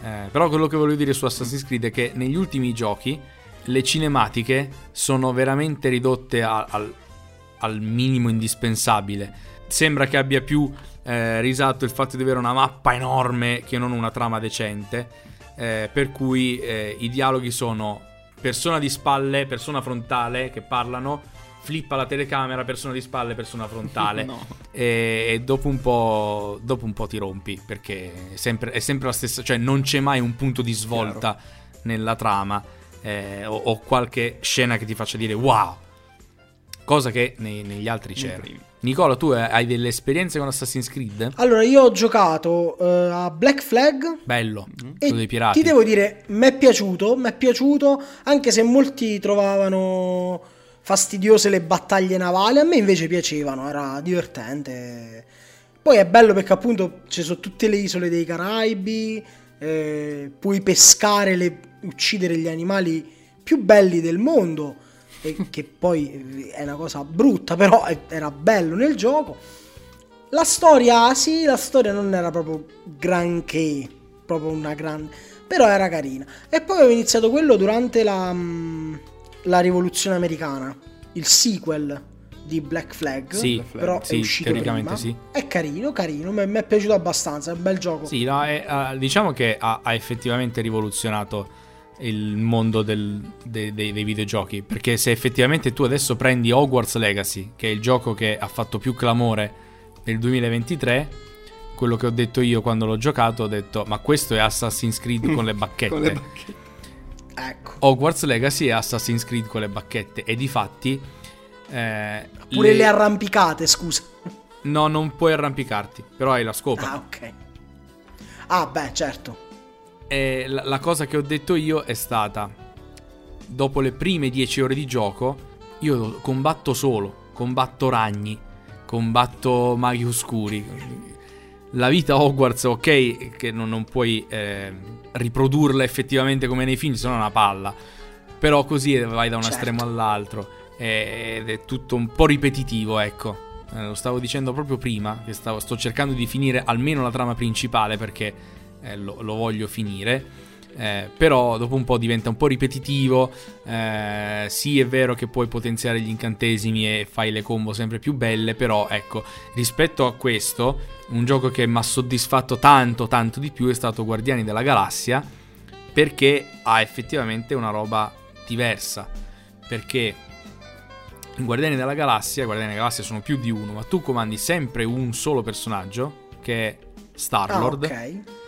Eh, però quello che voglio dire su Assassin's Creed è che negli ultimi giochi le cinematiche sono veramente ridotte a- al, al minimo indispensabile. Sembra che abbia più eh, risalto il fatto di avere una mappa enorme che non una trama decente. eh, per cui eh, i dialoghi sono persona di spalle, persona frontale che parlano, flippa la telecamera, persona di spalle, persona frontale. No. E, e dopo, un po', dopo un po' ti rompi perché è sempre, è sempre la stessa, cioè non c'è mai un punto di svolta nella trama eh, o, o qualche scena che ti faccia dire wow, cosa che nei- negli altri Nei c'era. primi. Nicola, tu eh, hai delle esperienze con Assassin's Creed? Allora, io ho giocato eh, a Black Flag. Bello, E quello dei pirati. ti devo dire, mi è piaciuto, mi è piaciuto, anche se molti trovavano fastidiose le battaglie navali, a me invece piacevano, era divertente. Poi è bello perché appunto ci sono tutte le isole dei Caraibi, eh, puoi pescare, le, uccidere gli animali più belli del mondo, che poi è una cosa brutta, però è- era bello nel gioco. La storia, sì, la storia non era proprio granché, proprio una grande, però era carina. E poi ho iniziato quello durante la, mm, la rivoluzione americana, il sequel di Black Flag, Sì, però sì, è uscito teoricamente prima. sì. È carino, carino, mi è piaciuto abbastanza, è un bel gioco. Sì, no, è, eh, diciamo che ha, ha effettivamente rivoluzionato il mondo del- dei, dei- dei videogiochi. Perché se effettivamente tu adesso prendi Hogwarts Legacy, che è il gioco che ha fatto più clamore nel 2023, quello che ho detto io quando l'ho giocato, ho detto: Ma questo è Assassin's Creed con le bacchette. Con le bacchette. Ecco. Hogwarts Legacy è Assassin's Creed con le bacchette. E di fatti. eh, Pure le... arrampicate, scusa. No, non puoi arrampicarti, però hai la scopa. Ah, ok. Ah, beh, certo. E la, la cosa che ho detto io è stata, dopo le prime 10 ore di gioco, io combatto solo, combatto ragni, combatto maghi oscuri. La vita Hogwarts, ok, che non, non puoi eh, riprodurla effettivamente come nei film, se no è una palla. Però così vai da un Certo. estremo all'altro ed è tutto un po' ripetitivo, ecco. Eh, lo stavo dicendo proprio prima, che stavo- sto cercando di finire almeno la trama principale perché eh, lo, lo voglio finire. Eh, però dopo un po' diventa un po' ripetitivo. eh, sì, è vero che puoi potenziare gli incantesimi e fai le combo sempre più belle. Però ecco, rispetto a questo, un gioco che mi ha soddisfatto tanto, tanto di più è stato Guardiani della Galassia. Perché ha effettivamente una roba diversa. Perché in Guardiani della Galassia, Guardiani della Galassia sono più di uno, ma tu comandi sempre un solo personaggio, che è Star-Lord ok.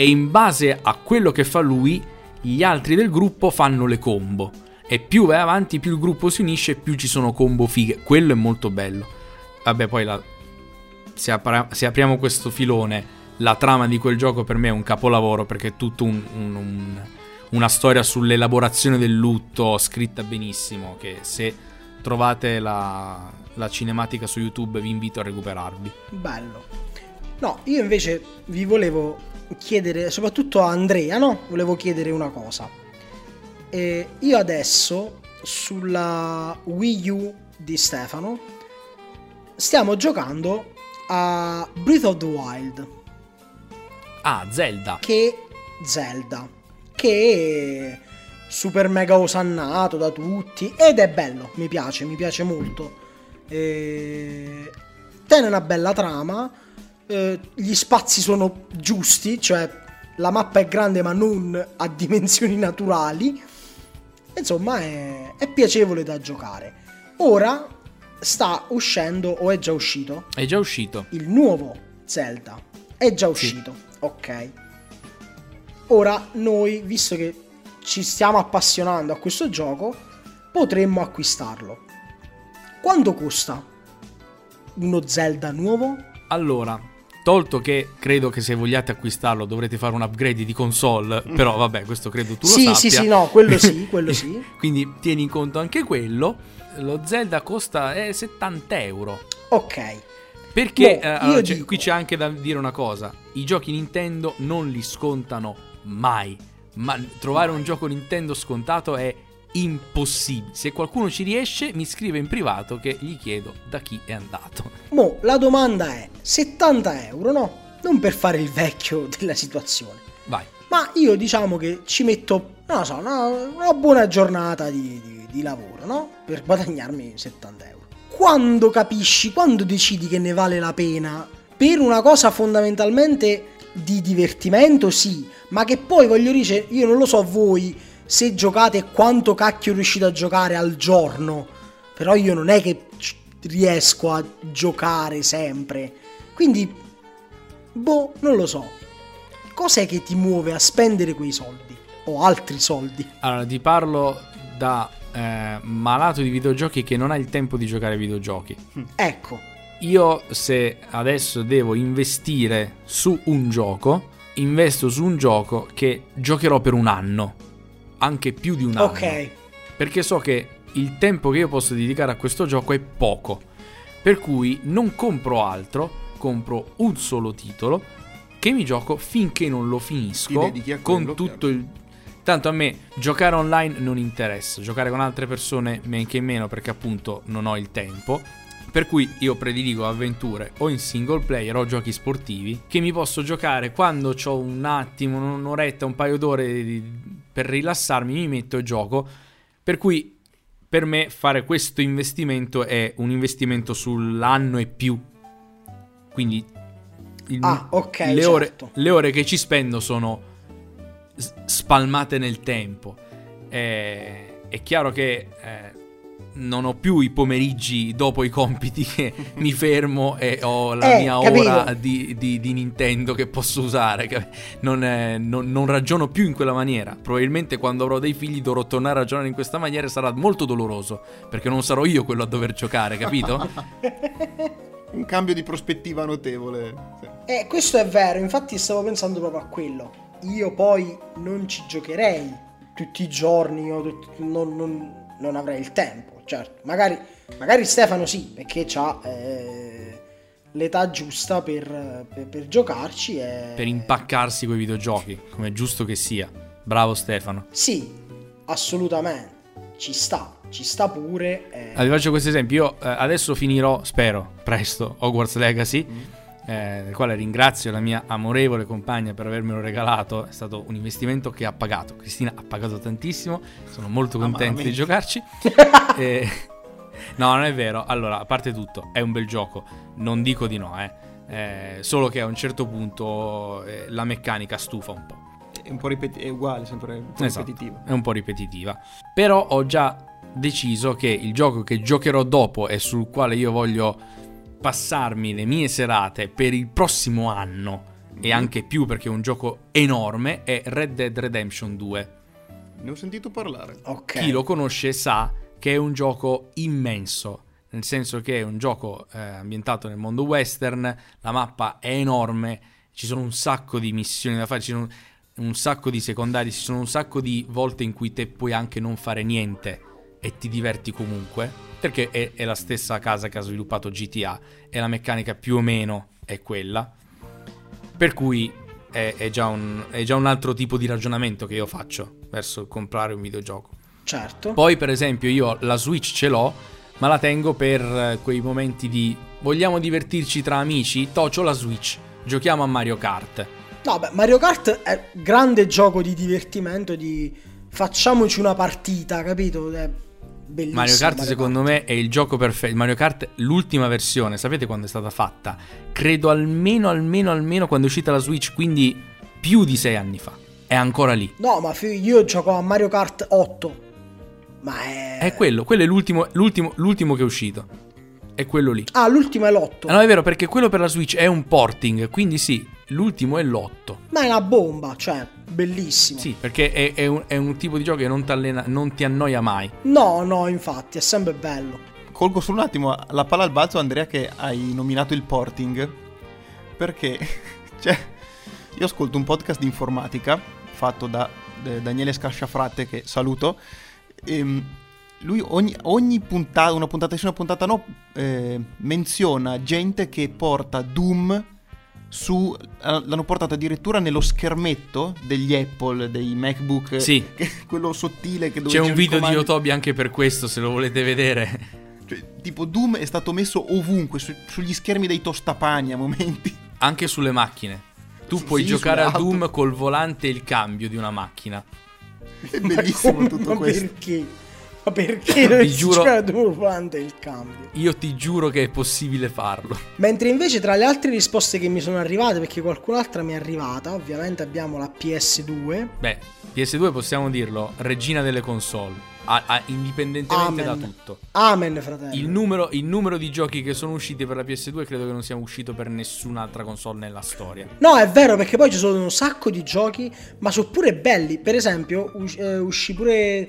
E in base a quello che fa lui, gli altri del gruppo fanno le combo. E più vai avanti, più il gruppo si unisce, più ci sono combo fighe. Quello è molto bello. Vabbè, poi la- se, apra- se apriamo questo filone, la trama di quel gioco per me è un capolavoro perché è tutto un- un- un- una storia sull'elaborazione del lutto scritta benissimo. Che se trovate la, la cinematica su YouTube vi invito a recuperarvi. Bello. No, io invece vi volevo chiedere, soprattutto a Andrea, no? Volevo chiedere una cosa. Eh, io adesso sulla Wii U di Stefano stiamo giocando a Breath of the Wild, Ah, Zelda. che Zelda, che è super mega osannato da tutti ed è bello, mi piace, mi piace molto. Eh, tiene una bella trama, eh, gli spazi sono giusti, cioè la mappa è grande ma non a dimensioni naturali. Insomma, è, è piacevole da giocare. Ora sta uscendo, o è già uscito, È già uscito. il nuovo Zelda. È già uscito. Ok. Ora noi, visto che ci stiamo appassionando a questo gioco, potremmo acquistarlo. Quanto costa uno Zelda nuovo? Allora, tolto che credo che se vogliate acquistarlo dovrete fare un upgrade di console, però vabbè, questo credo tu sì, lo sì, sappia. sì, no, quello sì, quello sì. Quindi tieni in conto anche quello. Lo Zelda costa eh, 70 euro. Ok. Perché Mo, eh, allora, io c'è- dico- qui c'è anche da dire una cosa: i giochi Nintendo non li scontano mai. Ma trovare un gioco Nintendo scontato è impossibile. Se qualcuno ci riesce, mi scrive in privato che gli chiedo da chi è andato. Mo, la domanda è 70 euro, no? Non per fare il vecchio della situazione. Vai. Ma io diciamo che ci metto, non lo so, una, una buona giornata di, di- di lavoro, no? Per guadagnarmi 70 euro. Quando capisci, quando decidi che ne vale la pena, per una cosa fondamentalmente di divertimento, sì, ma che poi voglio dire, io non lo so voi se giocate quanto cacchio riuscite a giocare al giorno, però io non è che riesco a giocare sempre. Quindi, boh, non lo so. Cos'è che ti muove a spendere quei soldi? O altri soldi? Allora, ti parlo da eh, malato di videogiochi che non ha il tempo di giocare ai videogiochi. Ecco, Io se adesso devo investire su un gioco, investo su un gioco che giocherò per un anno, anche più di un anno. ok. Perché so che il tempo che io posso dedicare a questo gioco è poco. Per cui non compro altro, compro un solo titolo che mi gioco finché non lo finisco con tutto il Tanto a me giocare online non interessa, giocare con altre persone men che meno perché appunto non ho il tempo. Per cui io prediligo avventure o in single player o giochi sportivi che mi posso giocare quando ho un attimo, un'oretta, un paio d'ore di- per rilassarmi, mi metto e gioco. Per cui per me fare questo investimento è un investimento sull'anno e più. Quindi il- Ah, ok, le, ore, certo. le ore che ci spendo sono spalmate nel tempo. Eh, è chiaro che eh, non ho più i pomeriggi dopo i compiti che mi fermo e ho la Eh, mia capito. ora di, di- di Nintendo che posso usare. Non, eh, non- non ragiono più in quella maniera. Probabilmente quando avrò dei figli dovrò tornare a ragionare in questa maniera e sarà molto doloroso perché non sarò io quello a dover giocare, capito? Un cambio di prospettiva notevole. Sì. Eh, questo è vero, infatti stavo pensando proprio a quello. Io poi non ci giocherei tutti i giorni, non, non- non avrei il tempo, certo. Magari, magari Stefano sì, perché ha l'età giusta per, per- per giocarci e... per impaccarsi coi videogiochi, come è giusto che sia. Bravo Stefano. Sì, assolutamente. Ci sta, ci sta pure. eh. Ah, vi faccio questo esempio. Io eh, adesso finirò, spero, presto Hogwarts Legacy. Eh, del quale ringrazio la mia amorevole compagna per avermelo regalato. È stato un investimento che ha pagato. Cristina ha pagato tantissimo. Sono molto contento di giocarci. Eh, no, non è vero. Allora, a parte tutto, è un bel gioco. Non dico di no, eh. Eh, solo che a un certo punto eh, la meccanica stufa un po'. È un po' ripeti- è uguale, sempre un po' Esatto, ripetitivo. è un po' ripetitiva. Però ho già deciso che il gioco che giocherò dopo e sul quale io voglio passarmi le mie serate per il prossimo anno e anche più perché è un gioco enorme è Red Dead Redemption 2. Ne ho sentito parlare. Ok. Chi lo conosce sa che è un gioco immenso, nel senso che è un gioco eh, ambientato nel mondo western, la mappa è enorme, ci sono un sacco di missioni da fare, ci sono un sacco di secondari, ci sono un sacco di volte in cui te puoi anche non fare niente e ti diverti comunque, perché è, è la stessa casa che ha sviluppato GTA e la meccanica più o meno è quella. Per cui è, è già un, è già un altro tipo di ragionamento che io faccio verso comprare un videogioco. Certo. Poi, per esempio, io la Switch ce l'ho, ma la tengo per eh, quei momenti di vogliamo divertirci tra amici? Tocio la Switch, giochiamo a Mario Kart. No, beh, Mario Kart è grande gioco di divertimento, di facciamoci una partita, capito? È bellissimo. Mario Kart, secondo me, è il gioco perfetto. Mario Kart, l'ultima versione, sapete quando è stata fatta? Credo almeno, almeno, almeno quando è uscita la Switch, quindi più di sei anni fa. È ancora lì. No, ma io gioco a Mario Kart 8. Ma è... È quello, quello è l'ultimo, l'ultimo, l'ultimo che è uscito. È quello lì. Ah, l'ultimo è l'8. Ah, no, è vero, perché quello per la Switch è un porting, quindi sì, l'ultimo è l'8. Ma è una bomba, cioè, bellissimo. Sì, perché è, è un, è un tipo di gioco che non ti allena, non ti annoia mai. No, no, infatti, è sempre bello. Colgo solo un attimo la palla al balzo, Andrea, che hai nominato il porting. Perché, cioè, io ascolto un podcast di informatica fatto da eh, Daniele Scasciafratte, che saluto. ehm, lui ogni, ogni puntata, una puntata sì, una puntata no, eh, menziona gente che porta Doom su... eh, L'hanno portato addirittura nello schermetto degli Apple, dei MacBook. Sì. che- quello sottile che dove C'è un video di comandi. Yotobi anche per questo, se lo volete vedere. Cioè, tipo Doom è stato messo ovunque, su- sugli schermi dei tostapani a momenti. Anche sulle macchine. Tu Sì, puoi sì, giocare a. Doom col volante e il cambio di una macchina. È bellissimo come- tutto ma questo. perché? Ma perché non Ti giuro- gioca durante il cambio? Io ti giuro che è possibile farlo. Mentre invece tra le altre risposte che mi sono arrivate, perché qualcun'altra mi è arrivata, ovviamente abbiamo la PS2. Beh, PS2 possiamo dirlo, regina delle console. A- a- indipendentemente Amen. da tutto. Amen, fratello. Il numero, il numero di giochi che sono usciti per la PS2 credo che non sia uscito per nessun'altra console nella storia. No, è vero, perché poi ci sono un sacco di giochi, ma sono pure belli. Per esempio, us- eh, uscì pure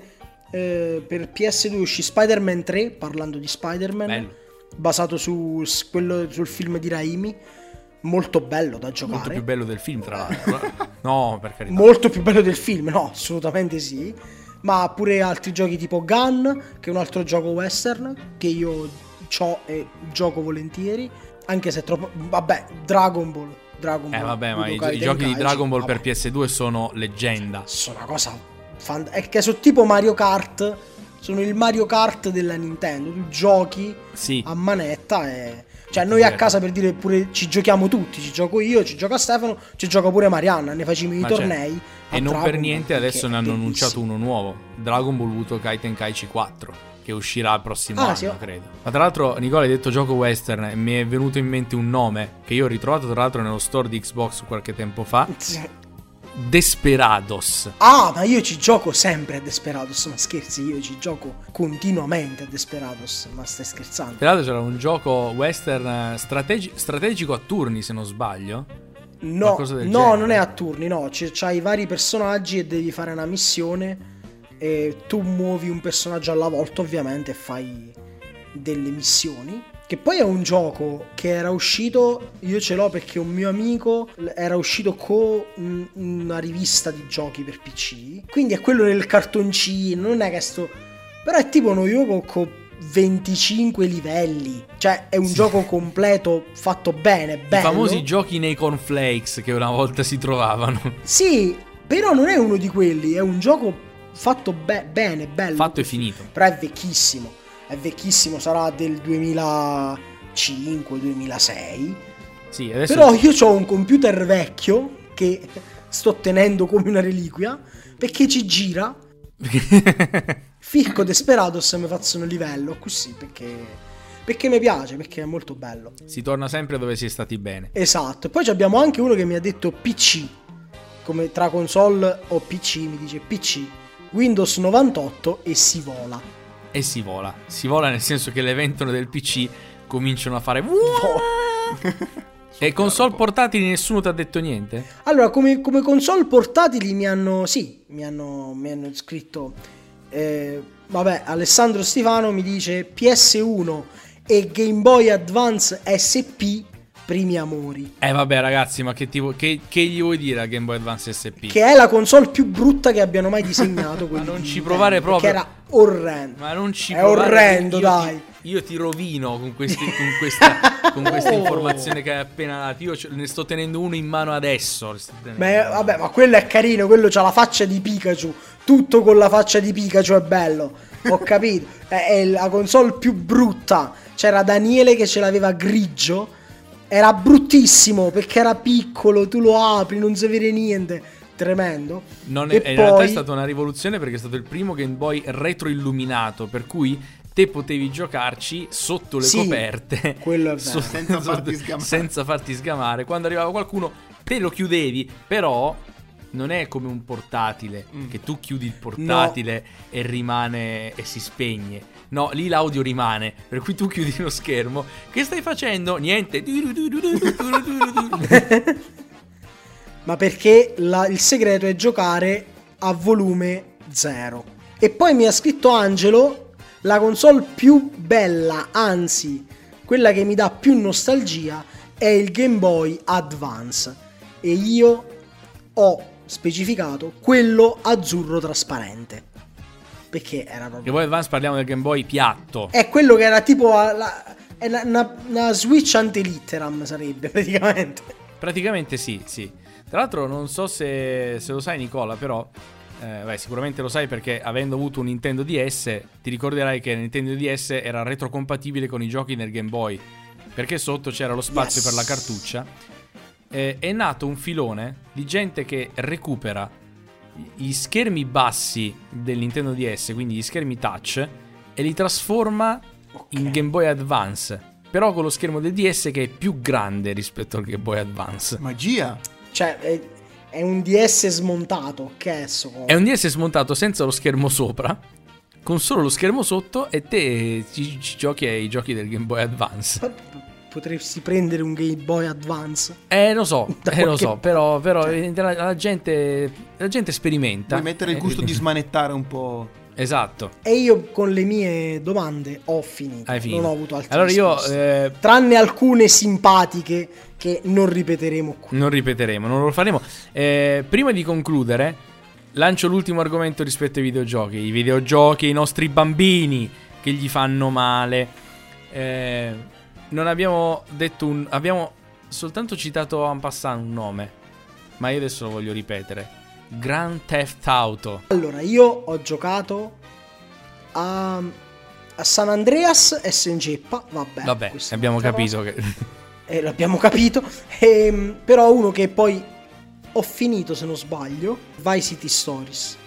eh, per PS2 uscì Spider-Man 3, parlando di Spider-Man, Bello. basato su s- quello- sul film di Raimi. Molto bello da giocare. Molto più bello del film, tra l'altro. no, per carità. Molto più bello del film, no, assolutamente sì. Ma pure altri giochi tipo Gun, che è un altro gioco western che io ho e gioco volentieri. Anche se è troppo. Vabbè, Dragon Ball. Dragon eh Ball. vabbè, ma i, Budokai i giochi di Dragon Ball vabbè, per PS2 sono leggenda. Sono una cosa. Fan- È che sono tipo Mario Kart. Sono il Mario Kart della Nintendo. Tu giochi Sì. a manetta e. Cioè, noi a Vero. casa per dire pure ci giochiamo tutti, ci gioco io, ci gioca Stefano, ci gioca pure Marianna, ne facciamo i Ma certo. tornei. a E non Dragon per niente adesso ne hanno annunciato uno nuovo. Dragon Ball Budokai Tenkaichi 4 che uscirà il prossimo Ah, anno, sì. credo. Ma tra l'altro, Nicola hai detto gioco western e mi è venuto in mente un nome che io ho ritrovato tra l'altro nello store di Xbox qualche tempo fa. Desperados. Ah, ma io ci gioco sempre a Desperados, ma scherzi, io ci gioco continuamente a Desperados, ma stai scherzando? L'altro c'era un gioco western eh, strategi- strategico a turni, se non sbaglio. No, no, genere. non è a turni, no, c- c'hai i vari personaggi e devi fare una missione e tu muovi un personaggio alla volta ovviamente e fai delle missioni. Che poi è un gioco che era uscito, io ce l'ho perché un mio amico era uscito con un- una rivista di giochi per PC. Quindi è quello del cartoncino, non è che sto... Però è tipo uno gioco con 25 livelli. Cioè è un gioco completo, fatto bene, I bello. famosi giochi nei cornflakes che una volta si trovavano. Sì, però non è uno di quelli, è un gioco fatto be- bene, bello. Fatto e finito. Però è vecchissimo, è vecchissimo, sarà del 2005-2006. Sì, adesso Però io ho un computer vecchio che sto tenendo come una reliquia perché ci gira. Ficco Desperados e mi faccio un livello così perché perché mi piace, perché è molto bello. si torna sempre dove si è stati bene. Esatto. E poi abbiamo anche uno che mi ha detto PC. Come tra console o PC mi dice PC. Windows 98 e si vola. E si vola. Si vola nel senso che le ventole del PC cominciano a fare... E console portatili nessuno ti ha detto niente? Allora, come, come console portatili mi hanno. Sì, mi hanno, mi hanno scritto. eh, vabbè, Alessandro Stefano mi dice PS1 e Game Boy Advance SP primi amori. Eh vabbè ragazzi, ma che, tipo, che, che gli vuoi dire a Game Boy Advance SP? Che è la console più brutta che abbiano mai disegnato. quelli non ci Nintendo, provare proprio. Perché era orrendo. Ma non ci È provare, orrendo, io dai. Ti, io ti rovino con, questi, con questa, con questa informazione che hai appena dato. Io ce- ne sto tenendo uno in mano adesso. Beh, vabbè, ma quello è carino, quello c'ha la faccia di Pikachu. Tutto con la faccia di Pikachu è bello. Ho capito. è, è la console più brutta. C'era Daniele che ce l'aveva grigio. Era bruttissimo perché era piccolo, tu lo apri, non si vede niente. Tremendo. Non E è, in realtà poi- è stata una rivoluzione perché è stato il primo Game Boy retroilluminato. Per cui te potevi giocarci sotto le Sì, coperte. quello è vero. Senza farti sgamare. senza farti sgamare. Quando arrivava qualcuno, te lo chiudevi. Però non è come un portatile. Mm. Che tu chiudi il portatile e rimane e si spegne. No, lì l'audio rimane. Per cui tu chiudi lo schermo. Che stai facendo? Niente. Ma perché la- il segreto è giocare a volume zero. E poi mi ha scritto Angelo, la console più bella, anzi, quella che mi dà più nostalgia, è il Game Boy Advance. E io ho specificato quello azzurro trasparente. perché era proprio... Boy Advance parliamo del Game Boy piatto. È quello che era tipo la- è una, una- una Switch antelitteram sarebbe praticamente. Praticamente sì, sì. Tra l'altro non so se, se lo sai Nicola, però... eh, beh, sicuramente lo sai perché avendo avuto un Nintendo DS, ti ricorderai che il Nintendo DS era retrocompatibile con i giochi nel Game Boy. Perché sotto c'era lo spazio Yes. per la cartuccia. Eh, è nato un filone di gente che recupera gli schermi bassi del Nintendo DS, quindi gli schermi touch, e li trasforma in Game Boy Advance. Però con lo schermo del DS che è più grande rispetto al Game Boy Advance. Magia. Cioè, è, è un DS smontato, che è so. È un DS smontato senza lo schermo sopra, con solo lo schermo sotto, e te ci, ci giochi ai giochi del Game Boy Advance. Potresti prendere un Game Boy Advance. Eh, lo so, eh, lo so, però, però eh, la, la gente, la gente sperimenta. Vuoi mettere il Eh, gusto di smanettare un po'. Esatto. E io con le mie domande ho finito. Hai finito. Non ho avuto altri Allora io discorsi. eh, Tranne alcune simpatiche che non ripeteremo qui. non ripeteremo, non lo faremo. Eh, prima di concludere, lancio l'ultimo argomento rispetto ai videogiochi. I videogiochi, i nostri bambini che gli fanno male. Eh, non abbiamo detto un. Abbiamo soltanto citato en passant un nome. Ma io adesso lo voglio ripetere. Grand Theft Auto. Allora, io ho giocato a, a San Andreas e Senceppa. Vabbè, Vabbè, abbiamo capito che. Eh, l'abbiamo capito. Ehm, però uno che poi ho finito, se non sbaglio, Vice City Stories.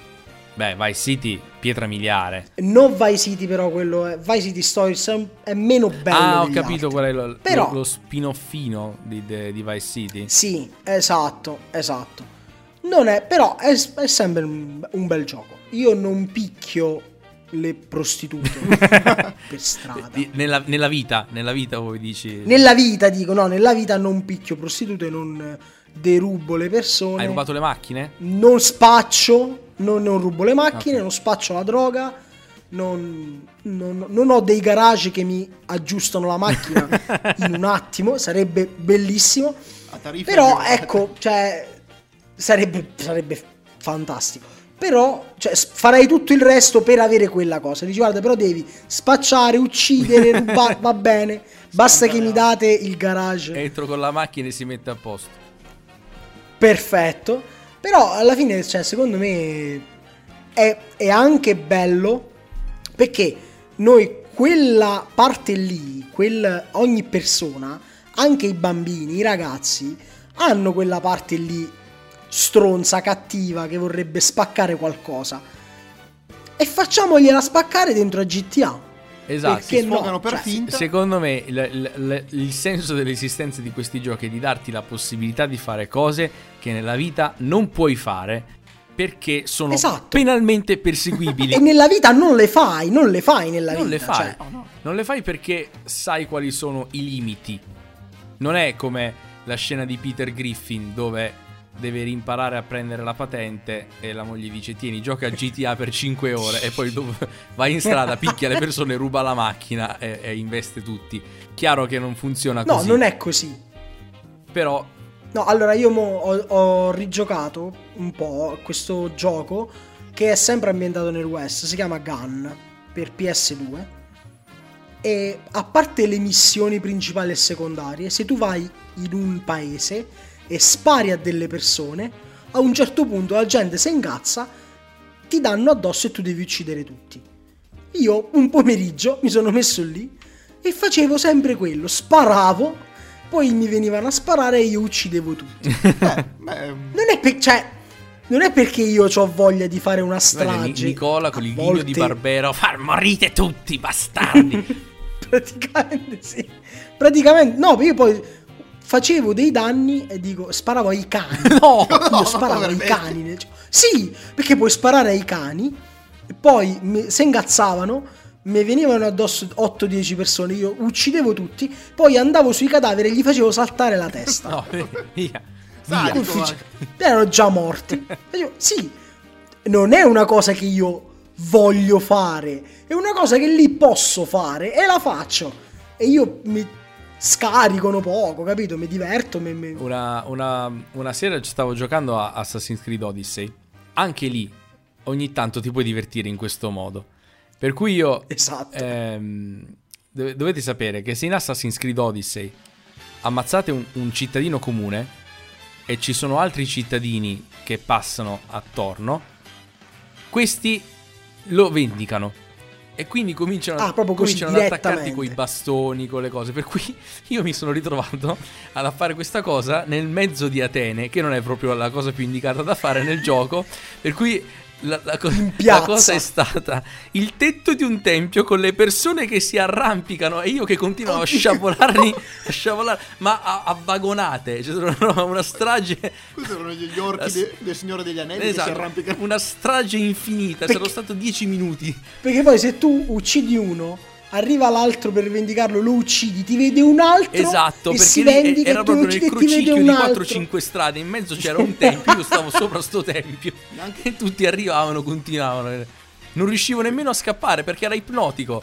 Beh, vai City, pietra miliare. Non Vice City, però quello è Vice City Stories è, meno bello. ah, ho capito altri. qual è lo, Però- lo, lo spin-offino di, de- di Vice City. Sì, esatto, esatto. Non è, però è, è sempre un, un bel gioco. Io non picchio le prostitute per strada. Nella, nella vita, nella vita voi dici... Nella vita dico, no, nella vita non picchio prostitute, non derubo le persone. Hai rubato le macchine? Non spaccio, non, non rubo le macchine, Ok. non spaccio la droga. Non, non- non ho dei garage che mi aggiustano la macchina in un attimo, sarebbe bellissimo. Però ecco, cioè, sarebbe, sarebbe fantastico. Però cioè, farei tutto il resto per avere quella cosa. Dici, guarda, però devi spacciare, uccidere, rubare, va bene. Basta che mi date il garage. Entro con la macchina e si mette a posto. perfetto. Però alla fine, cioè, secondo me è, è anche bello perché noi quella parte lì, quel, ogni persona, anche i bambini, i ragazzi, hanno quella parte lì stronza, cattiva, che vorrebbe spaccare qualcosa. E facciamogliela spaccare dentro a GTA. Esatto. Perché Si sfogano per Cioè, finta. Secondo me il, il- il- il senso dell'esistenza di questi giochi è di darti la possibilità di fare cose che nella vita non puoi fare perché sono Esatto. penalmente perseguibili. E nella vita non le fai, non le fai nella non le vita. fai. cioè, Non le fai perché sai quali sono i limiti. Non è come la scena di Peter Griffin dove deve rimparare a prendere la patente e la moglie dice tieni gioca a GTA per 5 ore e poi vai in strada, picchia le persone, ruba la macchina e, e investe tutti. Chiaro che non funziona no, così. non è così. Però No, allora io ho, ho rigiocato un po' questo gioco che è sempre ambientato nel West, si chiama Gun per PS2 e a parte le missioni principali e secondarie, se tu vai in un paese e spari a delle persone, a un certo punto la gente si ingazza, ti danno addosso e tu devi uccidere tutti. Io un pomeriggio mi sono messo lì e facevo sempre quello, sparavo, poi mi venivano a sparare e io uccidevo tutti. Eh, beh, Non è, per- cioè, non è perché io ho voglia di fare una strage. Nicola con A il ghigno di volte- Barbero far morite tutti bastardi. Praticamente sì. Praticamente, no, io poi facevo dei danni e dico, sparavo ai cani. no! Io sparavo ai cani. nel gioco. Sì, perché puoi sparare ai cani, e poi mi- se ingazzavano, mi venivano addosso 8-10 persone, io uccidevo tutti, poi andavo sui cadaveri e gli facevo saltare la testa. No, via. Sadico, Uffici- va. erano già morti. Facevo, sì, non è una cosa che io voglio fare, è una cosa che lì posso fare e la faccio. E io mi scaricano poco, capito? Mi diverto. mi- mi- Una, una- una sera ci stavo giocando a Assassin's Creed Odyssey. Anche lì ogni tanto ti puoi divertire in questo modo. Per cui io... Esatto. ehm, dov- dovete sapere che se in Assassin's Creed Odyssey ammazzate un, un cittadino comune e ci sono altri cittadini che passano attorno, questi lo vendicano. E quindi cominciano, Ah, cominciano ad attaccarti con i bastoni, con le cose. Per cui io mi sono ritrovato ad fare questa cosa nel mezzo di Atene, che non è proprio la cosa più indicata da fare nel gioco. Per cui la, la co- la cosa è stata il tetto di un tempio con le persone che si arrampicano e io che continuavo a Oddio. sciavolarli, a sciavolare, ma a, a vagonate. Cioè, era una strage. Questi erano gli orchi de- del Signore degli Anelli che si Esatto, arrampicano. una strage infinita. Perché- Sono stato 10 minuti. Perché poi se tu uccidi uno, arriva l'altro per vendicarlo, lo uccidi, ti vede un altro Esatto, e perché si vendica era proprio nel crocicchio di altro. 4-5 strade. In mezzo c'era un tempio, io stavo sopra sto tempio. E tutti arrivavano, continuavano. Non riuscivo nemmeno a scappare perché era ipnotico.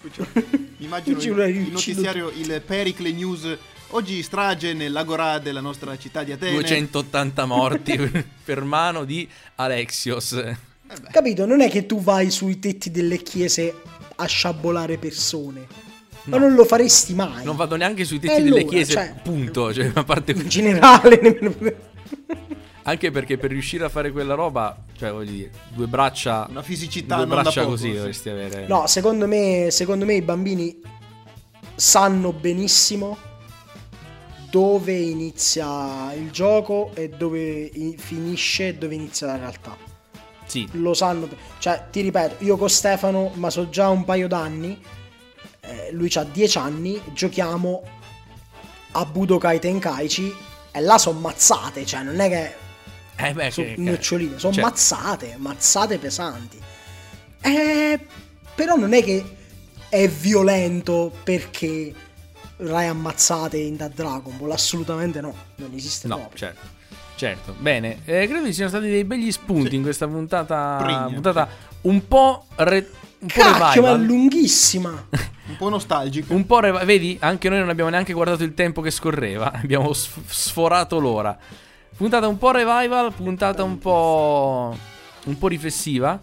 Mi immagino il, il notiziario, il Pericle News. Oggi strage nell'agorà della nostra città di Atene. 280 morti per mano di Alexios. Capito? Non è che tu vai sui tetti delle chiese a sciabolare persone. Ma No. non lo faresti mai. Non vado neanche sui tetti delle chiese, cioè- punto. Cioè, a parte In generale, nemmeno... Anche perché per riuscire a fare quella roba, cioè voglio dire, due braccia, Una fisicità due non da braccia poco, così sì. dovresti avere. No, secondo me, secondo me i bambini sanno benissimo dove inizia il gioco e dove finisce e dove inizia la realtà. Sì, Lo sanno. Cioè, ti ripeto, io con Stefano, ma so già un paio d'anni, eh, lui ha 10 anni, giochiamo a Budokai Tenkaichi e là sono mazzate, cioè non è che eh beh, sono che- noccioline, sono cioè, mazzate, mazzate pesanti. Eh, però non è che è violento perché Rai ammazzate in da Dragon Ball, assolutamente no, non esiste No, proprio. certo. Certo, bene, eh, credo ci siano stati dei begli spunti Sì. in questa puntata, Pregnant. puntata un po', re- un po' Cacchio, ma è revival. lunghissima. Un po' nostalgico. Un po' revival. Vedi, anche noi non abbiamo neanche guardato il tempo che scorreva. Abbiamo sf- sforato l'ora. Puntata un po' revival, puntata un po'. un po' riflessiva.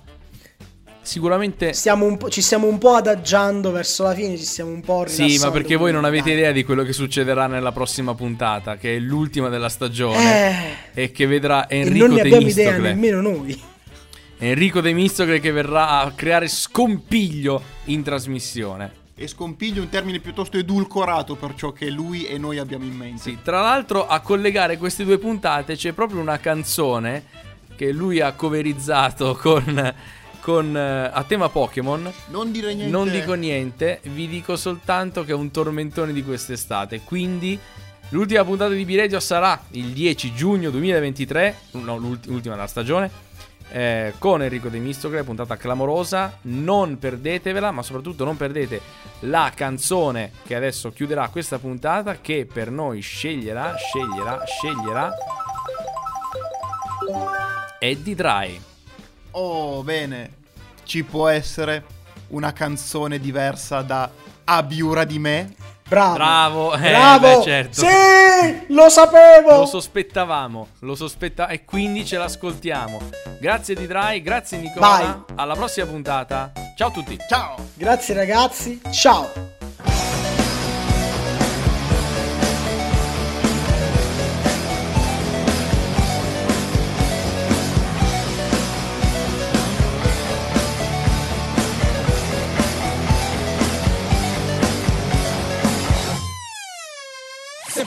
Sicuramente. Stiamo un po', ci stiamo un po' adagiando verso la fine, ci stiamo un po' Sì, rilassando. ma perché voi non avete idea di quello che succederà nella prossima puntata, che è l'ultima della stagione. Eh, E che vedrà e Enrico non ne De abbiamo idea nemmeno noi. Enrico De Mistocle che verrà a creare scompiglio in trasmissione. E scompiglio è un termine piuttosto edulcorato per ciò che lui e noi abbiamo in mente. Sì, tra l'altro a collegare queste due puntate c'è proprio una canzone che lui ha coverizzato con, con, eh, a tema Pokémon. Non dire niente. Non dico niente, vi dico soltanto che è un tormentone di quest'estate. Quindi l'ultima puntata di B-Radio sarà il 10 giugno 2023, no, l'ult- l'ultima della stagione. eh, con Enrico De Mistocle, puntata clamorosa. Non perdetevela, ma soprattutto non perdete la canzone che adesso chiuderà questa puntata. Che per noi sceglierà, sceglierà, sceglierà. Eddie Dry. Oh, bene. Ci può essere una canzone diversa da Abiura di me? Bravo. Bravo, eh, Bravo. beh, certo. Sì, lo sapevo. Lo sospettavamo, lo sospettavamo e quindi ce l'ascoltiamo. Grazie di Dry, grazie Nicola. Vai. Alla prossima puntata. Ciao a tutti. Ciao! Grazie ragazzi. Ciao.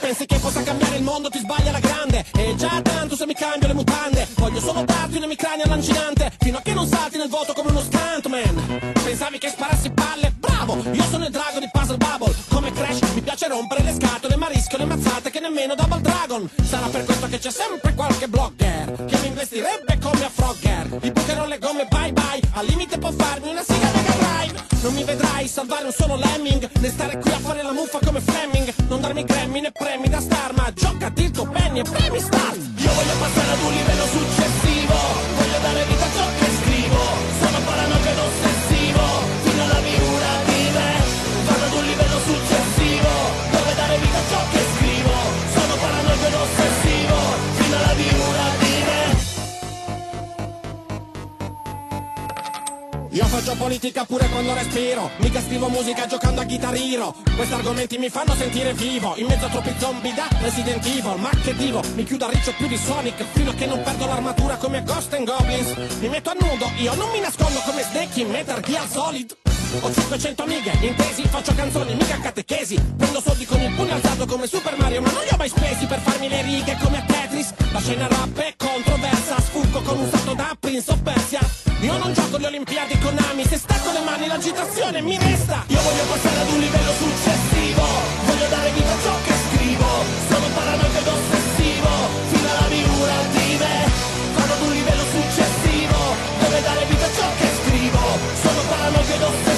Pensi che possa cambiare il mondo ti sbaglia la grande. E già tanto se mi cambio le mutande. Voglio solo darti un emicrania lancinante. Fino a che non salti nel vuoto come uno stuntman. Pensavi che sparassi palle? Bravo! Io sono il drago di Puzzle Bubble piace rompere le scatole Ma rischio le mazzate che nemmeno Double Dragon. Sarà per questo che c'è sempre qualche blogger Che mi investirebbe come a Frogger. Gli bucherò le gomme bye bye Al limite può farmi una siga Mega Drive Non mi vedrai salvare un solo lemming Né stare qui a fare la muffa come Fleming. Non darmi Grammy né premi da star Ma gioca il tuo penny e premi start. Io voglio passare ad un livello successivo politica pure quando respiro. Mica scrivo musica giocando a chitarriro. Questi argomenti mi fanno sentire vivo. In mezzo a troppi zombie da Resident Evil. Ma che dico, mi chiudo a riccio più di Sonic Fino a che non perdo l'armatura come Ghost and Goblins. Mi metto a nudo, io non mi nascondo come Snake in Metal Gear Solid. Ho 500 amiche, intesi, faccio canzoni, mica catechesi. Prendo soldi con il pugno alzato come Super Mario Ma non li ho mai spesi per farmi le righe come a Tetris. La scena rap è controversa Sfuggo con un salto da of Persia. Io non gioco le Olimpiadi con Ami Se stacco le mani l'agitazione mi resta. Io voglio passare ad un livello successivo Voglio dare vita a ciò che scrivo. Sono paranoico ed ossessivo Fino alla miura me Vado ad un livello successivo Dove dare vita a ciò che scrivo. Sono paranoico ed ossessivo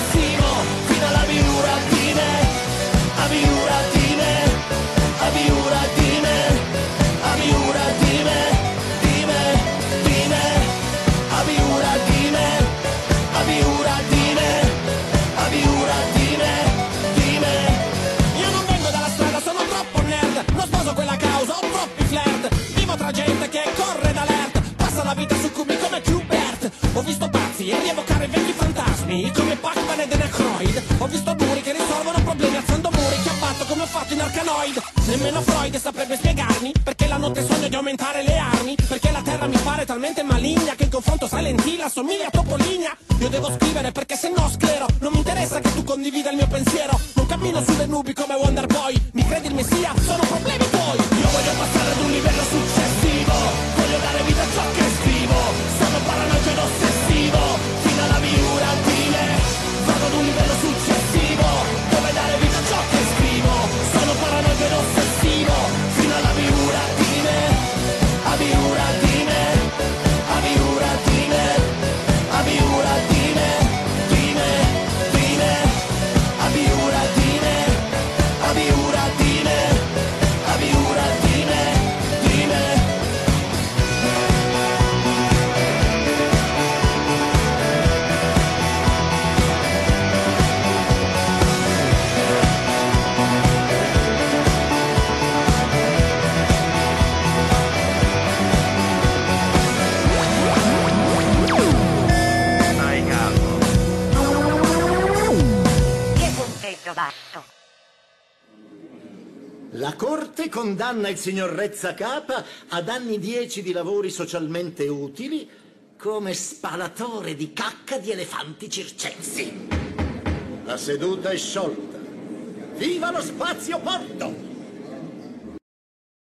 signor Rezzacapa ad anni 10 di lavori socialmente utili come spalatore di cacca di elefanti circensi. La seduta è sciolta. Viva lo spazio porto!